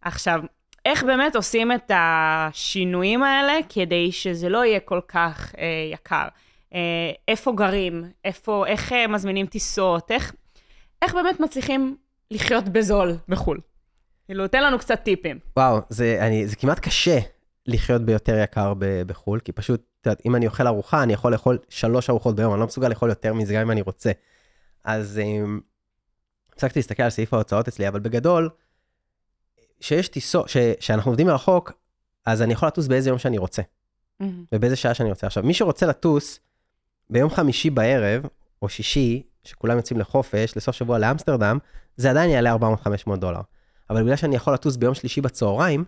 עכשיו, איך באמת עושים את השינויים האלה כדי שזה לא יהיה כל כך אה, יקר? אה, איפה גרים? איפה, איך אה, מזמינים טיסות? איך, איך באמת מצליחים לחיות בזול בחו"ל? כאילו, תן לנו קצת טיפים.
וואו, זה, אני, זה כמעט קשה לחיות ביותר יקר ב, בחו"ל, כי פשוט, את יודעת, אם אני אוכל ארוחה, אני יכול לאכול שלוש ארוחות ביום, אני לא מסוגל לאכול יותר מזה גם אם אני רוצה. אז אמ, הפסקתי להסתכל על סעיף ההוצאות אצלי, אבל בגדול, שיש טיסות, ש- שאנחנו עובדים מרחוק, אז אני יכול לטוס באיזה יום שאני רוצה, ובאיזה שעה שאני רוצה. עכשיו, מי שרוצה לטוס ביום חמישי בערב, או שישי, שכולם יוצאים לחופש, לסוף שבוע לאמסטרדם, זה עדיין יעלה 400-500 דולר. אבל בגלל שאני יכול לטוס ביום שלישי בצהריים,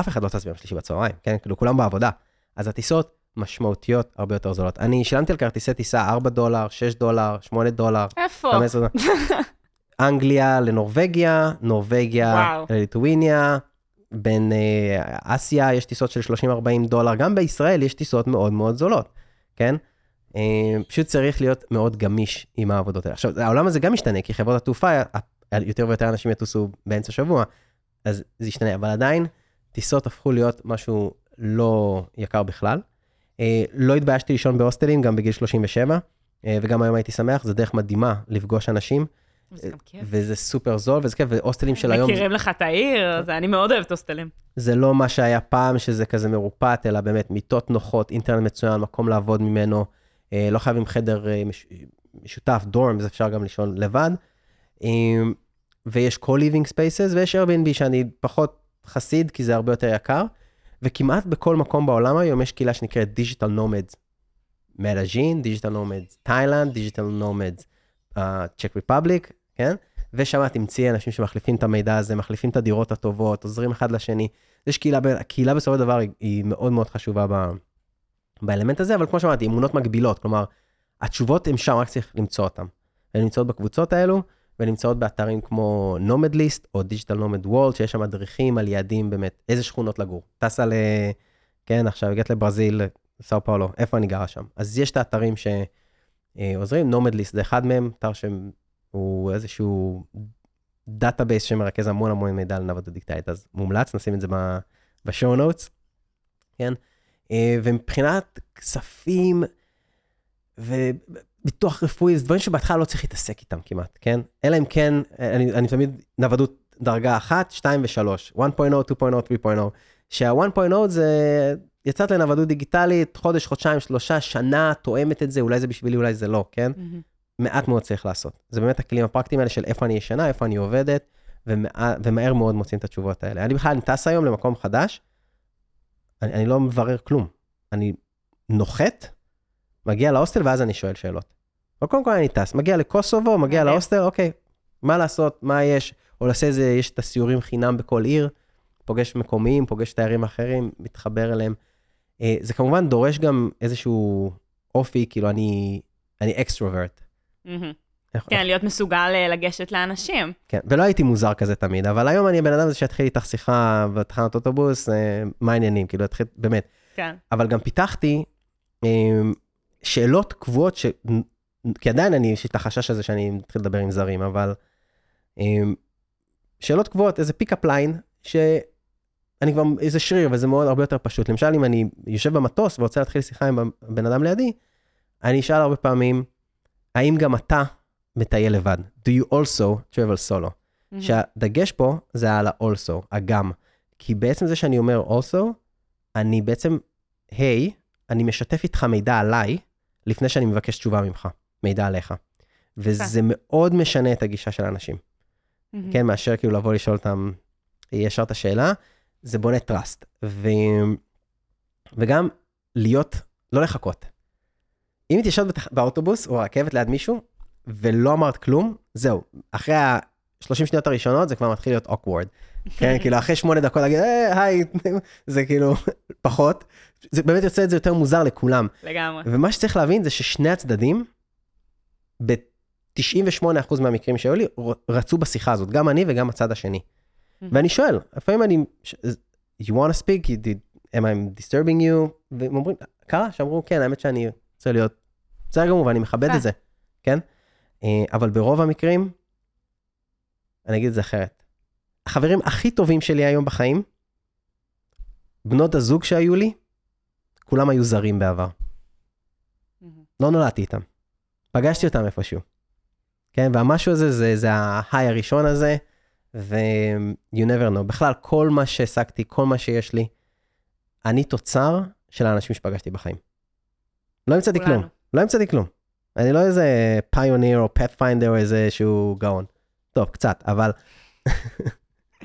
אף אחד לא טס ביום שלישי בצהריים, כן? כאילו כולם בעבודה. אז הטיסות משמעותיות הרבה יותר זולות. אני שילמתי על כרטיסי טיסה 4 דולר, 6 דולר, 8 דולר,
איפה?
15 דולר. אנגליה לנורבגיה, נורבגיה. לליטואיניה, בין אה, אסיה יש טיסות של 30-40 דולר, גם בישראל יש טיסות מאוד מאוד זולות, כן? אה, פשוט צריך להיות מאוד גמיש עם העבודות האלה. עכשיו, העולם הזה גם משתנה, כי חברות התעופה, יותר ויותר אנשים יטוסו באמצע שבוע, אז זה ישתנה, אבל עדיין, טיסות הפכו להיות משהו לא יקר בכלל. אה, לא התביישתי לישון בהוסטלים, גם בגיל 37, אה, וגם היום הייתי שמח, זו דרך מדהימה לפגוש אנשים,
זה גם כיף.
וזה סופר זול, וזה כיף, והוסטלים של היום,
מכירים לך את העיר, זה- אני מאוד אוהבת הוסטלים.
זה לא מה שהיה פעם, שזה כזה מרופט, אלא באמת מיטות נוחות, אינטרנט מצוין, מקום לעבוד ממנו, אה, לא חייבים חדר אה, מש, משותף, דורם, אז אפשר גם לישון לבד. אה, ויש co-living spaces, ויש Airbnb שאני פחות חסיד, כי זה הרבה יותר יקר, וכמעט בכל מקום בעולם היום יש קהילה שנקראת Digital Nomads. מלאז'ין, Digital Nomads תאילנד, Digital Nomads uh, Czech Republic, כן? ושם תמצאי אנשים שמחליפים את המידע הזה, מחליפים את הדירות הטובות, עוזרים אחד לשני. יש קהילה, הקהילה בסופו של דבר היא, היא מאוד מאוד חשובה ב, באלמנט הזה, אבל כמו שאמרתי, אמונות מגבילות, כלומר, התשובות הן שם, רק צריך למצוא אותן. הן נמצאות בקבוצות האלו, ונמצאות באתרים כמו Nomad List, או Digital Nomad World, שיש שם מדריכים על יעדים באמת, איזה שכונות לגור. טסה ל... כן, עכשיו הגעת לברזיל, סאו פאולו, איפה אני גרה שם? אז יש את האתרים שעוזרים, Nomad List זה אחד מהם, אתר שהוא איזשהו database שמרכז המון המון מידע על נוודות דיגיטלית, אז מומלץ, נשים את זה בשואו נוטס, כן? אה, ומבחינת כספים וביטוח רפואי, זה דברים שבהתחלה לא צריך להתעסק איתם כמעט, כן? אלא אם כן, אני, אני תמיד נוודות דרגה 1, 2 ו-3, 1.0, 2.0, 3.0, שה-1.0 זה יצאת לנוודות דיגיטלית, חודש, חודשיים, שלושה, שנה, תואמת את זה, אולי זה בשבילי, אולי זה לא, כן? מעט מאוד צריך לעשות. זה באמת הכלים הפרקטיים האלה של איפה אני ישנה, איפה אני עובדת, ומע... ומהר מאוד מוצאים את התשובות האלה. אני בכלל, טס היום למקום חדש, אני, אני לא מברר כלום. אני נוחת, מגיע להוסטל, ואז אני שואל שאלות. אבל קודם כל אני טס, מגיע לקוסובו, מגיע
מדהים.
להוסטל, אוקיי, מה לעשות, מה יש, או לעשה איזה, יש את הסיורים חינם בכל עיר, פוגש מקומיים, פוגש תיירים אחרים, מתחבר אליהם. אה, זה כמובן דורש גם איזשהו אופי, כאילו אני, אני extrovert.
כן, להיות מסוגל אה, לגשת לאנשים.
כן, ולא הייתי מוזר כזה תמיד, אבל היום אני הבן אדם הזה שיתחיל איתך שיחה בתחנת אוטובוס, אה, מה העניינים, כאילו, התחיל, באמת.
כן.
אבל גם פיתחתי אה, שאלות קבועות, ש... כי עדיין אני, יש לי את החשש הזה שאני מתחיל לדבר עם זרים, אבל שאלות קבועות, איזה pick-up line, שאני כבר, איזה שריר, וזה מאוד הרבה יותר פשוט. למשל, אם אני יושב במטוס ורוצה להתחיל שיחה עם הבן אדם לידי, אני אשאל הרבה פעמים, האם גם אתה מטייל לבד? Do you also travel solo?
מהמם.
שהדגש פה זה על ה-also, הגם. כי בעצם זה שאני אומר also, אני בעצם, היי, אני משתף איתך מידע עליי, לפני שאני מבקש תשובה ממך, מידע עליך. וזה מאוד משנה את הגישה של האנשים,
מהמם.
כן, מאשר כאילו לבוא לשאול אותם ישר את השאלה, זה בונה trust. ו... וגם להיות, לא לחכות. אם התיישבת בתח... באוטובוס או רכבת ליד מישהו, ולא אמרת כלום, זהו. אחרי ה-30 שניות הראשונות זה כבר מתחיל להיות awkward. כן, כאילו אחרי שמונה דקות להגיד, "אה, היי, זה כאילו פחות. זה באמת יוצא את זה יותר מוזר לכולם.
לגמרי.
ומה שצריך להבין זה ששני הצדדים, ב-98% מהמקרים שהיו לי, רצו בשיחה הזאת, גם אני וגם הצד השני. ואני שואל, לפעמים אני, you want to speak, you did, am I disturbing you? והם אומרים, קרה? שאמרו, כן, האמת שאני רוצה להיות, בסדר גמור, ואני מכבד
כן.
את זה, כן? אה, אבל ברוב המקרים, אני אגיד את זה אחרת. החברים הכי טובים שלי היום בחיים, בנות הזוג שהיו לי, כולם היו זרים בעבר. לא נולדתי איתם. פגשתי אותם איפשהו. כן, והמשהו הזה, זה, זה ההיי הראשון הזה, ו- you never know. בכלל, כל מה שהעסקתי, כל מה שיש לי, אני תוצר של האנשים שפגשתי בחיים. לא המצאתי. כלום. לא המצאתי כלום. אני לא איזה פיוניר או פאת'פיינדר או איזה שהוא גאון. טוב, קצת, אבל...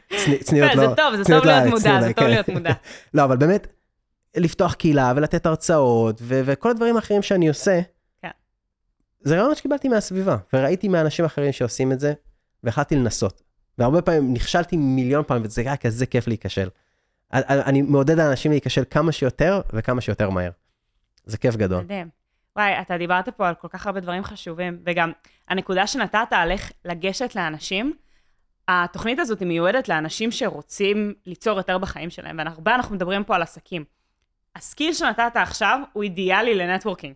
צני- צניעות
כן,
לא...
זה טוב, זה
צניעות
טוב להיות מודע, זה טוב
כן.
להיות מודע.
לא, אבל באמת, לפתוח קהילה ולתת הרצאות וכל הדברים האחרים שאני עושה,
כן.
זה רעיונות שקיבלתי מהסביבה, וראיתי מאנשים אחרים שעושים את זה, והחלטתי לנסות. והרבה פעמים נכשלתי מיליון פעמים, וזה היה כזה כיף להיכשל. אני מעודד אנשים להיכשל כמה שיותר וכמה שיותר מהר. זה כיף גדול.
מדהים. וואי, אתה דיברת פה על כל כך הרבה דברים חשובים, וגם הנקודה שנתת על איך לגשת לאנשים, התוכנית הזאת מיועדת לאנשים שרוצים ליצור יותר בחיים שלהם, והרבה אנחנו מדברים פה על עסקים. ה skill שנתת עכשיו הוא אידיאלי ל networking.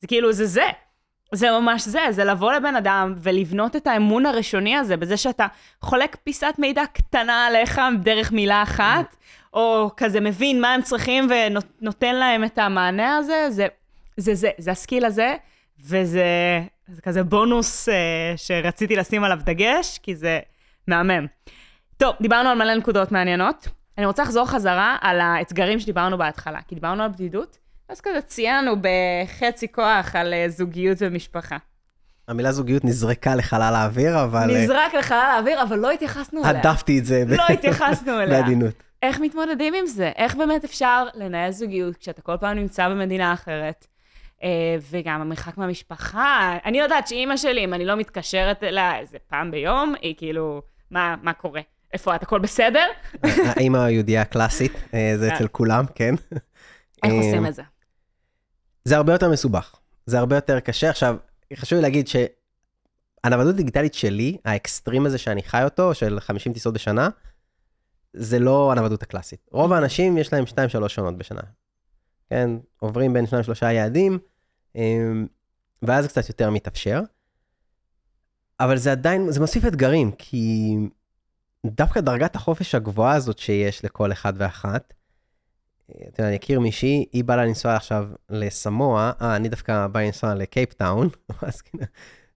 זה כאילו, זה זה. זה ממש זה, זה לבוא לבן אדם ולבנות את האמון הראשוני הזה, בזה שאתה חולק פיסת מידע קטנה עליך דרך מילה אחת, או כזה מבין מה הם צריכים ונותן להם את המענה הזה, זה זה, זה, זה ה skill הזה, וזה זה כזה בונוס uh, שרציתי לשים עליו דגש, כי זה מהמם. טוב, דיברנו על מלא נקודות מעניינות. אני רוצה לחזור חזרה על האתגרים שדיברנו בהתחלה, כי דיברנו על בדידות, אז כזה ציינו בחצי כוח על uh, זוגיות ומשפחה.
המילה זוגיות נזרקה לחלל האוויר, אבל...
אה, נזרק לחלל האוויר, אבל לא התייחסנו אליה.
הדפתי את זה.
לא התייחסנו אליה.
בעדינות.
איך מתמודדים עם זה? איך באמת אפשר לנהל זוגיות כשאתה כל פעם נמצא במדינה אחרת? אה, וגם המרחק מהמשפחה. אני יודעת שאימא שלי, אם אני לא מתקשרת אליה איזה פעם ביום, היא כאילו, מה, מה קורה? איפה את, הכל בסדר?
האימא היהודייה הקלאסית, אה, זה אצל כולם, כן.
איך עושים את זה?
זה הרבה יותר מסובך, זה הרבה יותר קשה. עכשיו, חשוב לי להגיד שהנוודות הדיגיטלית שלי, האקסטרים הזה שאני חי אותו, של 50 טיסות בשנה, זה לא הנוודות הקלאסית. רוב האנשים יש להם 2-3 שונות בשנה. כן, עוברים בין שניים שלושה יעדים, אמ, ואז זה קצת יותר מתאפשר. אבל זה עדיין, זה מוסיף אתגרים, כי דווקא דרגת החופש הגבוהה הזאת שיש לכל אחד ואחת, אתה יודע, אני אכיר מישהי, היא באה לנסוע עכשיו לסמואה, אה, אני דווקא בא לנסוע לקייפטאון, כאילו,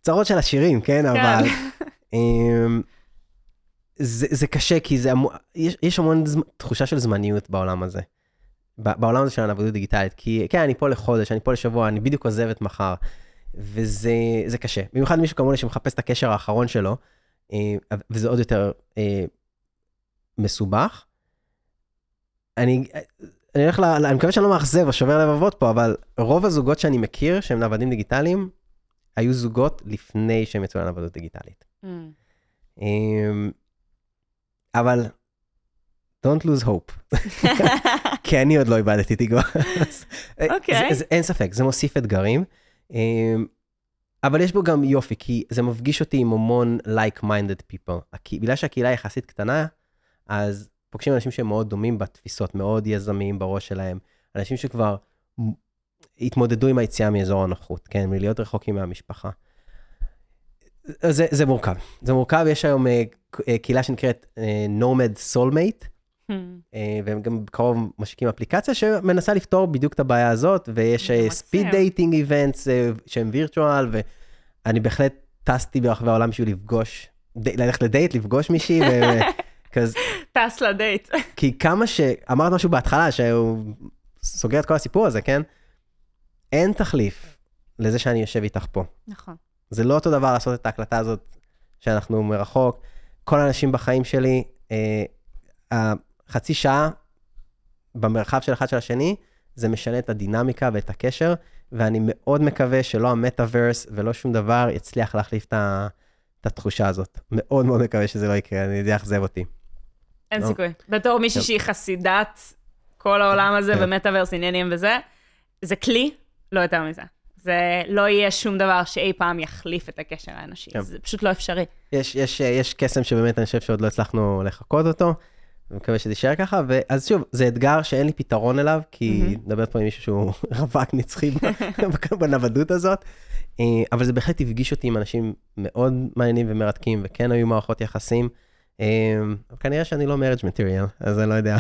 צרות של עשירים, כן, כן. אבל... אמ, זה, זה קשה, כי זה, יש, יש המון תחושה של זמניות בעולם הזה. בעולם הזה של העבודות דיגיטלית, כי כן, אני פה לחודש, אני פה לשבוע, אני בדיוק עוזבת מחר, וזה קשה. במיוחד מישהו כמוני שמחפש את הקשר האחרון שלו, אה, וזה עוד יותר אה, מסובך. אני, אני הולך ל... אני מקווה שאני לא מאכזב או שובר לבבות פה, אבל רוב הזוגות שאני מכיר שהם נעבדים דיגיטליים, היו זוגות לפני שהם יצאו לעבודות דיגיטלית. Mm. אמ, אבל Don't lose hope. כי אני עוד לא איבדתי תקווה.
אוקיי.
אין ספק, זה מוסיף אתגרים. אמ, אבל יש בו גם יופי, כי זה מפגיש אותי עם המון like-minded people. בגלל שהקהילה יחסית קטנה, אז פוגשים אנשים שהם מאוד דומים בתפיסות, מאוד יזמיים בראש שלהם. אנשים שכבר התמודדו עם היציאה מאזור הנוחות, כן, מלהיות רחוקים מהמשפחה. זה, זה מורכב. זה מורכב, יש היום uh, קהילה שנקראת uh, Nomad Soulmate, והם גם בקרוב משיקים אפליקציה שמנסה לפתור בדיוק את הבעיה הזאת, ויש speed dating events שהם virtual, ואני בהחלט טסתי ברחבי העולם בשביל לפגוש, ללכת לדייט, לפגוש מישהי, וכזה...
טס לדייט.
כי כמה ש... אמרת משהו בהתחלה, שהוא סוגר את כל הסיפור הזה, כן? אין תחליף לזה שאני יושב איתך פה.
נכון.
זה לא אותו דבר לעשות את ההקלטה הזאת שאנחנו מרחוק. כל האנשים בחיים שלי, אה, חצי שעה במרחב של אחד של השני, זה משנה את הדינמיקה ואת הקשר, ואני מאוד מקווה שלא המטאוורס ולא שום דבר יצליח להחליף את, ה, את התחושה הזאת. מאוד מאוד מקווה שזה לא יקרה, אני זה יאכזב אותי.
אין לא? סיכוי. בתור מישהי שהיא חסידת כל העולם הזה כן. ומטאוורס עניינים וזה, זה כלי, לא יותר מזה. זה לא יהיה שום דבר שאי פעם יחליף את הקשר האנושי, כן. זה פשוט לא אפשרי.
יש, יש, יש קסם שבאמת אני חושב שעוד לא הצלחנו לחקות אותו. אני מקווה שזה יישאר ככה, ואז שוב, זה אתגר שאין לי פתרון אליו, כי מדברת פה עם מישהו שהוא רווק נצחי בנוודות הזאת, אה, אבל זה בהחלט הפגיש אותי עם אנשים מאוד מעניינים ומרתקים, וכן היו מערכות יחסים. אה, כנראה שאני לא מרג' מטריאל, אז אני לא יודע.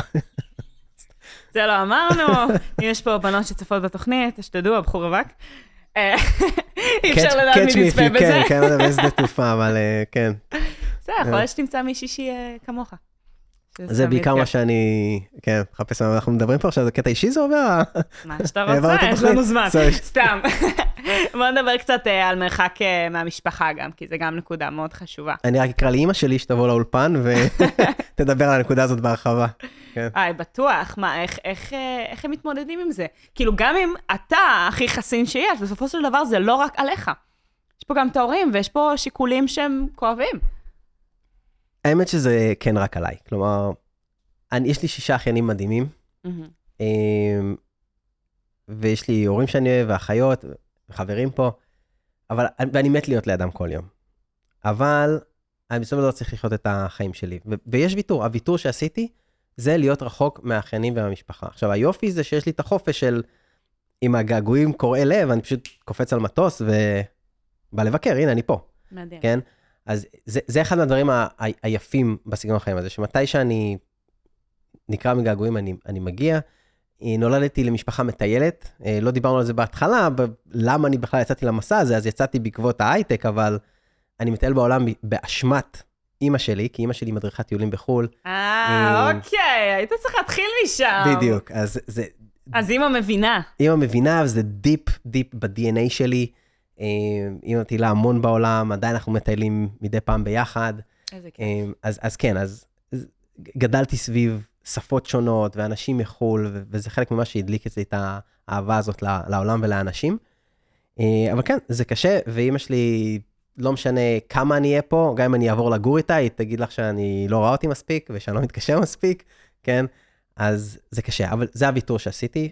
זה לא אמרנו, יש פה בנות שצופות בתוכנית, שתדעו, הבחור רווק. אה, אי אפשר לדעת מי נצפה בזה.
כן, כן, לא באיזה תעופה, אבל כן.
זה יכול להיות שתמצא מישהי שהיא כמוך.
זה בעיקר מה שאני, כן, מחפש, אנחנו מדברים פה עכשיו, זה קטע אישי זה עובר?
מה שאתה רוצה, יש לנו זמן, סתם. בוא נדבר קצת אה, על מרחק אה, מהמשפחה גם, כי זה גם נקודה מאוד חשובה.
אני רק אקרא לאימא שלי שתבוא לאולפן ותדבר על הנקודה הזאת בהרחבה.
איי, בטוח, מה, אה, איך הם מתמודדים עם זה? כאילו, גם אם אתה הכי חסין שיש, בסופו של דבר זה לא רק עליך. יש פה גם את ההורים, ויש פה שיקולים שהם כואבים.
האמת שזה כן רק עליי, כלומר, אני, יש לי שישה אחיינים מדהימים, mm-hmm. ויש לי הורים שאני אוהב, ואחיות, וחברים פה, אבל, ואני מת להיות לידם כל יום. אבל אני בסופו של דבר צריך לחיות את החיים שלי. ו- ויש ויתור, הוויתור שעשיתי זה להיות רחוק מהאחיינים ומהמשפחה. עכשיו, היופי זה שיש לי את החופש של, עם הגעגועים קורעי לב, אני פשוט קופץ על מטוס ובא לבקר, הנה, אני פה,
מדהים.
כן? אז זה, זה אחד מהדברים ה- ה- היפים בסגנון החיים הזה, שמתי שאני נקרע מגעגועים, אני, אני מגיע. אה, נולדתי למשפחה מטיילת, אה, לא דיברנו על זה בהתחלה, למה אני בכלל יצאתי למסע הזה, אז יצאתי בעקבות ההייטק, אבל אני מטייל בעולם באשמת אימא שלי, כי אימא שלי מדריכת טיולים בחו"ל.
אה,
אה,
אוקיי, היית צריך להתחיל משם.
בדיוק, אז זה,
אז אימא מבינה.
אימא מבינה, וזה deep, deep ב-DNA שלי. אה, אימא מטיילה המון בעולם, עדיין אנחנו מטיילים מדי פעם ביחד.
איזה כיף.
אה, אז, אז כן, אז גדלתי סביב שפות שונות ואנשים מחו"ל, וזה חלק ממה שהדליק אצלי את האהבה הזאת לעולם ולאנשים. אה, אבל כן, זה קשה, ואימא שלי, לא משנה כמה אני אהיה פה, גם אם אני אעבור לגור איתה, היא תגיד לך שאני לא רואה אותי מספיק ושאני לא מתקשר מספיק, כן? אז זה קשה, אבל זה הוויתור שעשיתי,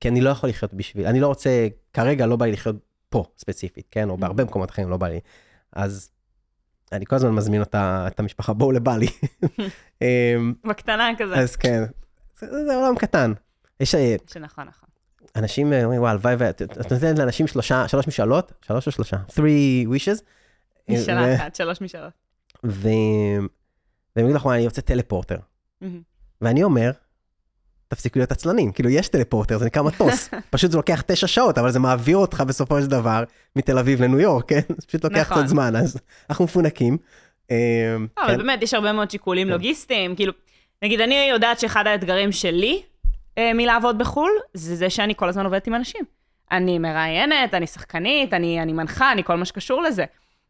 כי אני לא יכול לחיות בשביל, אני לא רוצה, כרגע לא בא לי לחיות פה ספציפית, כן? או בהרבה מקומות אחרים לא בא לי. אז אני כל הזמן מזמין אותה, את המשפחה, בואו לבלי. אמ,
בקטנה כזה.
אז כן, זה, זה עולם קטן. יש אה,
שנכון, נכון.
אנשים אה, אומרים, וואי, הלוואי, ואת את נותנת לאנשים שלושה, שלוש משאלות, שלוש או שלושה? three wishes.
משאלה אחת, שלוש משאלות.
והם יגידו לך, וואי, אני רוצה טלפורטר.
מהמם.
ואני אומר, תפסיקו להיות עצלנים, כאילו יש טלפורטר, זה נקרא מטוס. פשוט זה לוקח תשע שעות, אבל זה מעביר אותך בסופו של דבר מתל אביב לניו יורק, כן? זה פשוט לוקח
נכון.
קצת זמן, אז אנחנו מפונקים. אמ,
אבל
כן.
באמת, יש הרבה מאוד שיקולים
כן.
לוגיסטיים. כאילו, נגיד, אני יודעת שאחד האתגרים שלי אה, מלעבוד בחו"ל, זה זה שאני כל הזמן עובדת עם אנשים. אני מראיינת, אני שחקנית, אני, אני מנחה, אני כל מה שקשור לזה.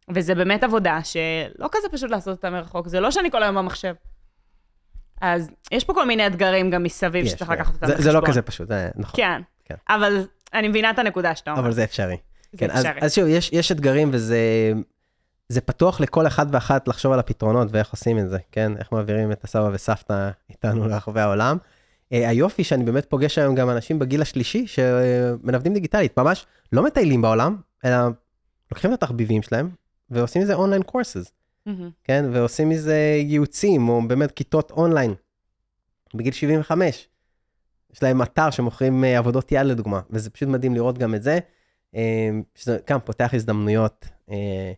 וזה באמת עבודה שלא כזה פשוט לעשות אותה מרחוק, זה לא שאני כל היום במחשב. אז יש פה כל מיני אתגרים גם מסביב
יש,
שצריך. לקחת אותם בחשבון.
זה לא כזה פשוט, זה נכון.
כן.
כן.
אבל אני מבינה את הנקודה שאתה אומר.
אבל זה אפשרי.
זה
כן, אז,
אפשרי.
אז שוב, יש, יש אתגרים וזה זה פתוח לכל אחד ואחת לחשוב על הפתרונות ואיך עושים את זה, כן? איך מעבירים את הסבא וסבתא איתנו לרחבי העולם. Uh, היופי שאני באמת פוגש היום גם אנשים בגיל השלישי שמנוודים דיגיטלית, ממש לא מטיילים בעולם, אלא לוקחים את התחביבים שלהם ועושים מזה אונליין קורסס. כן? ועושים מזה ייעוצים, או באמת כיתות אונליין, בגיל 75. יש להם אתר שמוכרים אה, עבודות יד לדוגמה, וזה פשוט מדהים לראות גם את זה, אה, שזה גם פותח הזדמנויות אה,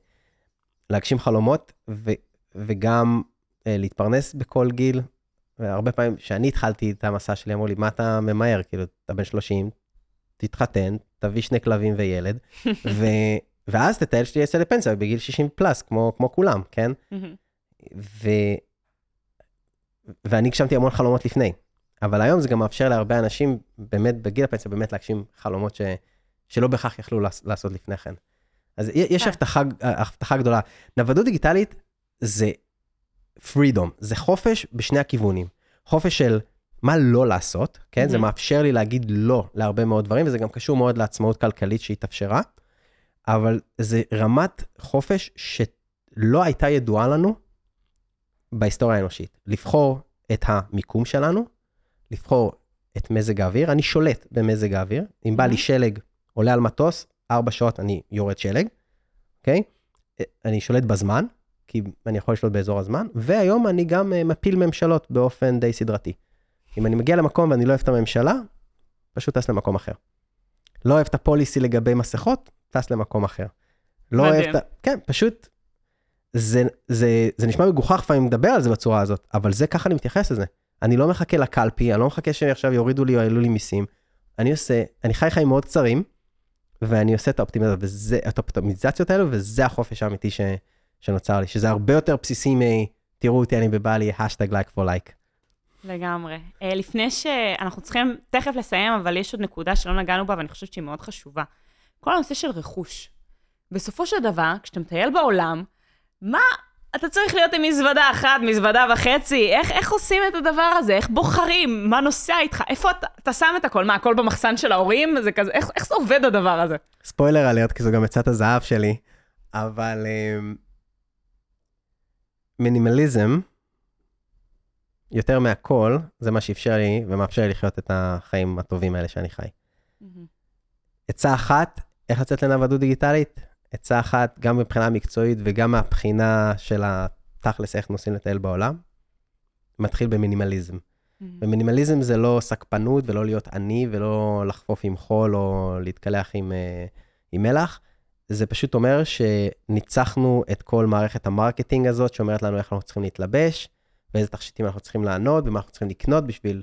להגשים חלומות, ו, וגם אה, להתפרנס בכל גיל. והרבה פעמים, כשאני התחלתי את המסע שלי, אמרו לי, מה אתה ממהר? כאילו, אתה בן 30, תתחתן, תביא שני כלבים וילד, ו, ואז תטייל שתהיה יצא לפנסיה בגיל 60 פלאס, כמו, כמו כולם, כן?
מהמם.
ו... ואני הגשמתי המון חלומות לפני, אבל היום זה גם מאפשר להרבה אנשים, באמת בגיל הפנסיה, באמת להגשים חלומות ש... שלא בהכרח יכלו לעש- לעשות לפני כן. אז יש
כן.
הבטחה, הבטחה גדולה. נוודות דיגיטלית זה freedom, זה חופש בשני הכיוונים. חופש של מה לא לעשות, כן? זה
מהמם.
מאפשר לי להגיד לא להרבה מאוד דברים, וזה גם קשור מאוד לעצמאות כלכלית שהתאפשרה, אבל זה רמת חופש שלא הייתה ידועה לנו בהיסטוריה האנושית. לבחור את המיקום שלנו, לבחור את מזג האוויר, אני שולט במזג האוויר, אם בא לי
מהמם.
שלג, עולה על מטוס, ארבע שעות אני יורד שלג, אוקיי? אני שולט בזמן, כי אני יכול לשלוט באזור הזמן, והיום אני גם אה, מפיל ממשלות באופן די סדרתי. אם אני מגיע למקום ואני לא אוהב את הממשלה, פשוט טס למקום אחר. לא אוהב את הפוליסי לגבי מסכות, טס למקום אחר. לא אוהב. את ה... כן, פשוט... זה, זה, זה נשמע מגוחך לפעמים לדבר על זה בצורה הזאת, אבל זה ככה אני מתייחס לזה. אני לא מחכה לקלפי, אני לא מחכה שעכשיו יורידו לי או העלו לי מיסים. אני עושה, אני חי חיים מאוד קצרים, ואני עושה את האופטימיזציות, וזה, את האופטימיזציות האלו, וזה החופש האמיתי ש, שנוצר לי, שזה הרבה יותר בסיסי מ... תראו אותי, אני בבאלי, האשטאג like for like.
לגמרי. Uh, לפני שאנחנו צריכים תכף לסיים, אבל יש עוד נקודה שלא נגענו בה, ואני חושבת שהיא מאוד חשובה. כל הנושא של רכוש. בסופו של דבר, כשאתה מטייל בעולם, מה אתה צריך להיות עם מזוודה אחת, מזוודה וחצי? איך, איך עושים את הדבר הזה? איך בוחרים? מה נוסע איתך? איפה אתה, אתה שם את הכל? מה, הכל במחסן של ההורים? זה כזה, איך, איך זה עובד הדבר הזה?
ספוילר עליות, כי זו גם עצת הזהב שלי, אבל אמ, מינימליזם, יותר מהכל, זה מה שאפשר לי ומאפשר לי לחיות את החיים הטובים האלה שאני חי. עצה אחת, איך לצאת לנוודות דיגיטלית? עצה אחת, גם מבחינה מקצועית וגם מהבחינה של התכלס, איך נוסעים לטייל בעולם, מתחיל במינימליזם. ומינימליזם זה לא סגפנות ולא להיות עני ולא לחפוף עם חול או להתקלח עם, אה, עם מלח. זה פשוט אומר שניצחנו את כל מערכת ה marketing הזאת, שאומרת לנו איך אנחנו צריכים להתלבש, ואיזה תכשיטים אנחנו צריכים לענוד, ומה אנחנו צריכים לקנות בשביל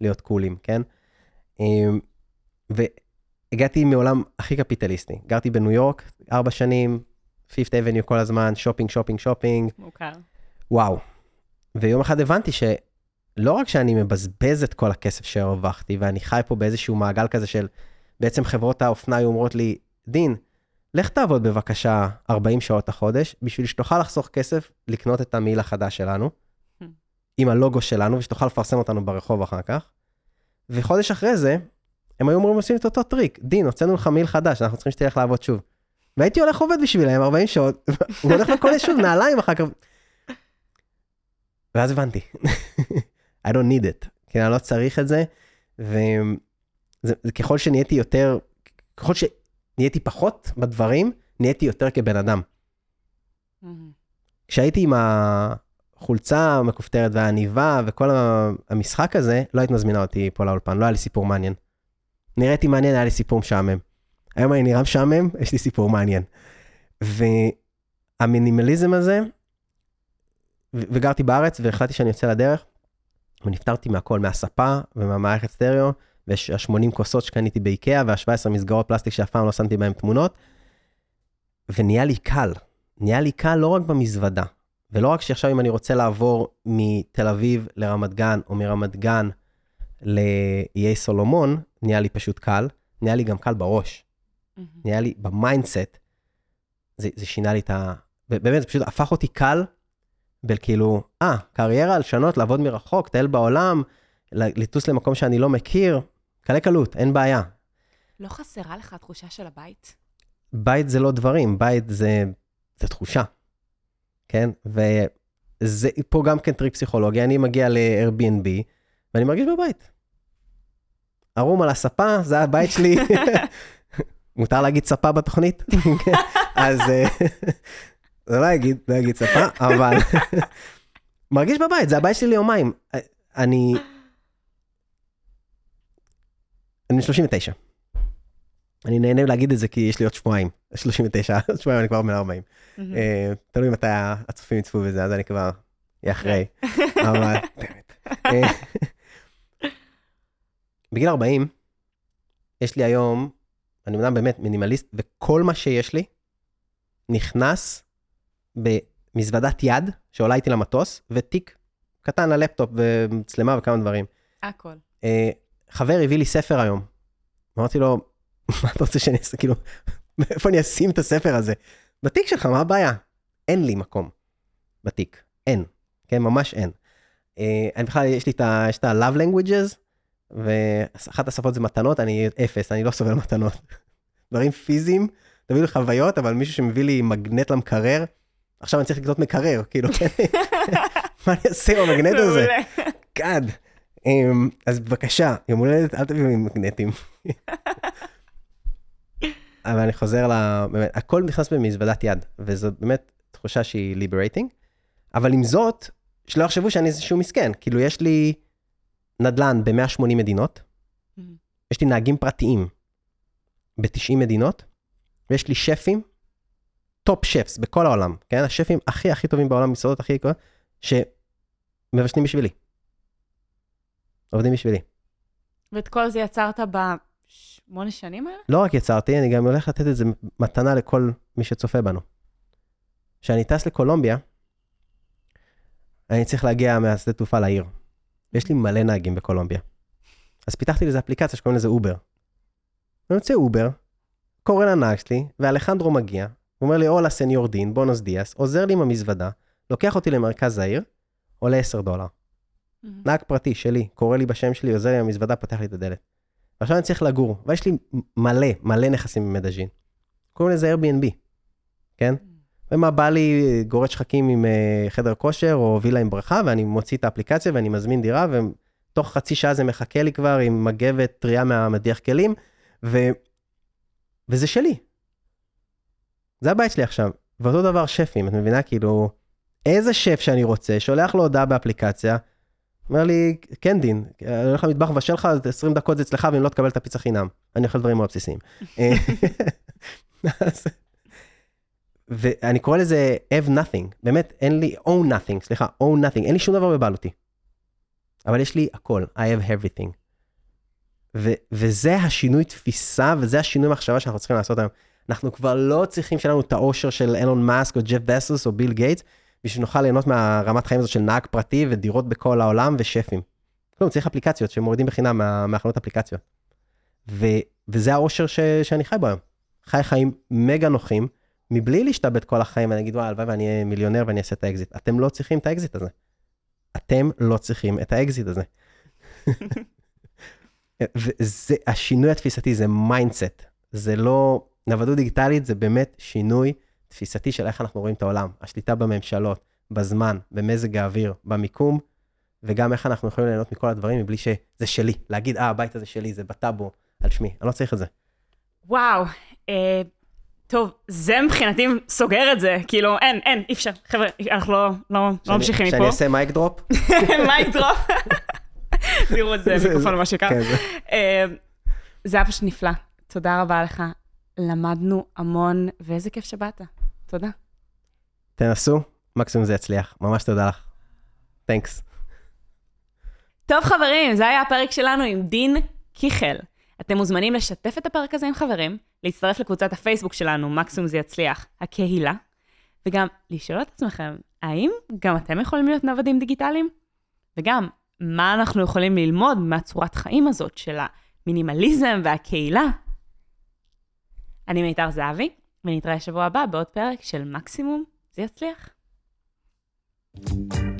להיות קולים, כן? אמ, והגעתי מעולם הכי קפיטליסטי. גרתי בניו יורק ארבע שנים, Fifth Avenue כל הזמן, שופינג, שופינג, שופינג.
מוכר.
וואו. ויום אחד הבנתי שלא רק שאני מבזבז את כל הכסף שהרווחתי, ואני חי פה באיזשהו מעגל כזה של, בעצם חברות האופנה היו אומרות לי, דין, לך תעבוד בבקשה 40 שעות החודש, בשביל שתוכל לחסוך כסף לקנות את המעיל החדש שלנו,
Hmm.
עם הלוגו שלנו, ושתוכל לפרסם אותנו ברחוב אחר כך. וחודש אחרי זה, הם היו אמורים לעשות את אותו טריק, דין, הוצאנו לך מעיל חדש, אנחנו צריכים שתלך לעבוד שוב. והייתי הולך עובד בשבילם 40 שעות, הוא הולך לקונה שוב נעליים אחר כך. ואז הבנתי, I don't need it, כי אני לא צריך את זה, וככל שנהייתי יותר, ככל שנהייתי פחות בדברים, נהייתי יותר כבן אדם. כשהייתי עם החולצה המכופתרת והעניבה וכל המשחק הזה, לא היית מזמינה אותי פה לאולפן, לא היה לי סיפור מעניין. נראיתי מעניין, היה לי סיפור משעמם. היום אני נראה משעמם, יש לי סיפור מעניין. והמינימליזם הזה, וגרתי בארץ והחלטתי שאני יוצא לדרך, ונפטרתי מהכל, מהספה ומהמערכת סטריאו, וה-80 כוסות שקניתי באיקאה, וה-17 מסגרות פלסטיק שאף פעם לא שמתי בהם תמונות, ונהיה לי קל. נהיה לי קל לא רק במזוודה, ולא רק שעכשיו אם אני רוצה לעבור מתל אביב לרמת גן, או מרמת גן לאיי סולומון, נהיה לי פשוט קל, נהיה לי גם קל בראש. נהיה לי ב mindset, זה, זה שינה לי את ה... באמת, זה פשוט הפך אותי קל, בכאילו, אה, קריירה, לשנות, לעבוד מרחוק, טייל בעולם, לטוס למקום שאני לא מכיר, קלי קלות, אין בעיה.
לא חסרה לך התחושה של הבית?
בית זה לא דברים, בית זה, זה תחושה, כן? וזה פה גם כן טריק פסיכולוגי, אני מגיע ל-Airbnb, ואני מרגיש בבית. ערום על הספה, זה הבית שלי. מותר להגיד ספה בתוכנית? אז זה לא אגיד, לא אגיד ספה, אבל מרגיש בבית, זה הבית שלי ליומיים. אני... אני 39. אני נהנה להגיד את זה כי יש לי עוד שבועיים, 39, עוד שבועיים אני כבר בן 40. תלוי מתי הצופים יצפו בזה, אז אני כבר אהיה אחרי. אבל באמת. בגיל 40, יש לי היום, אני אומנם באמת מינימליסט, וכל מה שיש לי נכנס במזוודת יד שעולה איתי למטוס, ותיק קטן ללפטופ ומצלמה וכמה דברים.
הכל.
אה, חבר הביא לי ספר היום. אמרתי לו, מה אתה רוצה שאני אעשה? כאילו, מאיפה אני אשים את הספר הזה? בתיק שלך, מה הבעיה? אין לי מקום בתיק, אין. כן, ממש אין. אה, אני בכלל, יש לי את ה-love languages, ואחת השפות זה מתנות, אני אפס, אני לא סובל מתנות. דברים פיזיים, תביאו לי חוויות, אבל מישהו שמביא לי מגנט למקרר, עכשיו אני צריך לקנות מקרר, כאילו, מה אני אעשה עם המגנט הזה? God. אמ, אז בבקשה, יום הולדת, אל תביאו לי מגנטים. אבל אני חוזר ל... באמת, הכל נכנס במזוודת יד, וזו באמת תחושה שהיא liberating, אבל עם זאת, שלא יחשבו שאני איזשהו מסכן, כאילו יש לי נדל"ן ב-180 מדינות, יש לי נהגים פרטיים ב-90 מדינות, ויש לי שפים, top chefs בכל העולם, כן? השפים הכי הכי טובים בעולם, מסעדות הכי יקרות, שמבשלים בשבילי. עובדים בשבילי.
ואת כל זה יצרת בשמונה שנים האלה?
לא רק יצרתי, אני גם הולך לתת את זה מתנה לכל מי שצופה בנו. כשאני טס לקולומביה, אני צריך להגיע מהשדה תעופה לעיר. יש לי מלא נהגים בקולומביה. אז פיתחתי לזה אפליקציה שקוראים לזה Uber. אני יוצא Uber, קורא לנהג שלי, ואלחנדרו מגיע, הוא אומר לי, hola señor דין, buenos días, עוזר לי עם המזוודה, לוקח אותי למרכז העיר, עולה 10 דולר. נהג פרטי שלי, קורא לי בשם שלי, עוזר לי עם המזוודה, פותח לי את הדלת. ועכשיו אני צריך לגור, ויש לי מלא, מלא נכסים במדאז'ין. קוראים לזה Airbnb, כן? ומה בא לי, גורד שחקים עם uh, חדר כושר או וילה עם ברכה, ואני מוציא את האפליקציה ואני מזמין דירה, ותוך חצי שעה זה מחכה לי כבר עם מגבת טריה מהמדיח כלים, ו... וזה שלי. זה הבית שלי עכשיו. ואותו דבר שפים, את מבינה? כאילו, איזה שף שאני רוצה, שולח לו הודעה באפליקציה, אומר לי, כן דין, אני הולך למטבח מבשל לך, 20 דקות זה אצלך ואם לא תקבל את הפיצה חינם. אני אוכל דברים מאוד בסיסיים. ואני קורא לזה have nothing, באמת אין לי own nothing, סליחה, own nothing, אין לי שום דבר בבעלותי. אבל יש לי הכל, I have everything. ו- וזה השינוי תפיסה וזה השינוי מחשבה שאנחנו צריכים לעשות היום. אנחנו כבר לא צריכים שיהיה לנו את האושר של אילון מאסק או ג'ף בסוס או ביל גייטס, בשביל שנוכל ליהנות מהרמת חיים הזאת של נהג פרטי ודירות בכל העולם ושפים. כלום, צריך אפליקציות שמורידים בחינם מה, מהחנות אפליקציות. ו, וזה האושר ש, שאני חי בו היום. חי חיים מגה נוחים, מבלי להשתעבד כל החיים ואני אגיד, וואי, הלוואי ואני אהיה מיליונר ואני אעשה את האקזיט. אתם לא צריכים את האקזיט הזה. אתם לא צריכים את האקזיט הזה. וזה, השינוי התפיסתי זה mindset. זה לא, נוודות דיגיטלית זה באמת שינוי תפיסתי של איך אנחנו רואים את העולם. השליטה בממשלות, בזמן, במזג האוויר, במיקום, וגם איך אנחנו יכולים ליהנות מכל הדברים מבלי שזה שלי. להגיד, אה, הבית הזה שלי, זה בטאבו, על שמי. אני לא צריך את זה.
וואו, אה, טוב, זה מבחינתי סוגר את זה, כאילו, אין, אין, אי אפשר, חבר'ה, אנחנו לא, לא, לא ממשיכים מפה.
שאני אעשה mic drop?
mic drop. תראו את זה, מיקרופון מה שקרה.
כן,
אה, זה היה פשוט נפלא, תודה רבה לך. למדנו המון, ואיזה כיף שבאת. תודה.
תנסו, מקסימום זה יצליח. ממש תודה לך. תנקס.
טוב חברים, זה היה הפרק שלנו עם דין קיכל. אתם מוזמנים לשתף את הפרק הזה עם חברים, להצטרף לקבוצת הפייסבוק שלנו, מקסימום זה יצליח, הקהילה, וגם לשאול את עצמכם, האם גם אתם יכולים להיות נוודים דיגיטליים? וגם, מה אנחנו יכולים ללמוד מהצורת חיים הזאת של המינימליזם והקהילה? אני מיתר זהבי, ונתראה שבוע הבא בעוד פרק של מקסימום זה יצליח. thank you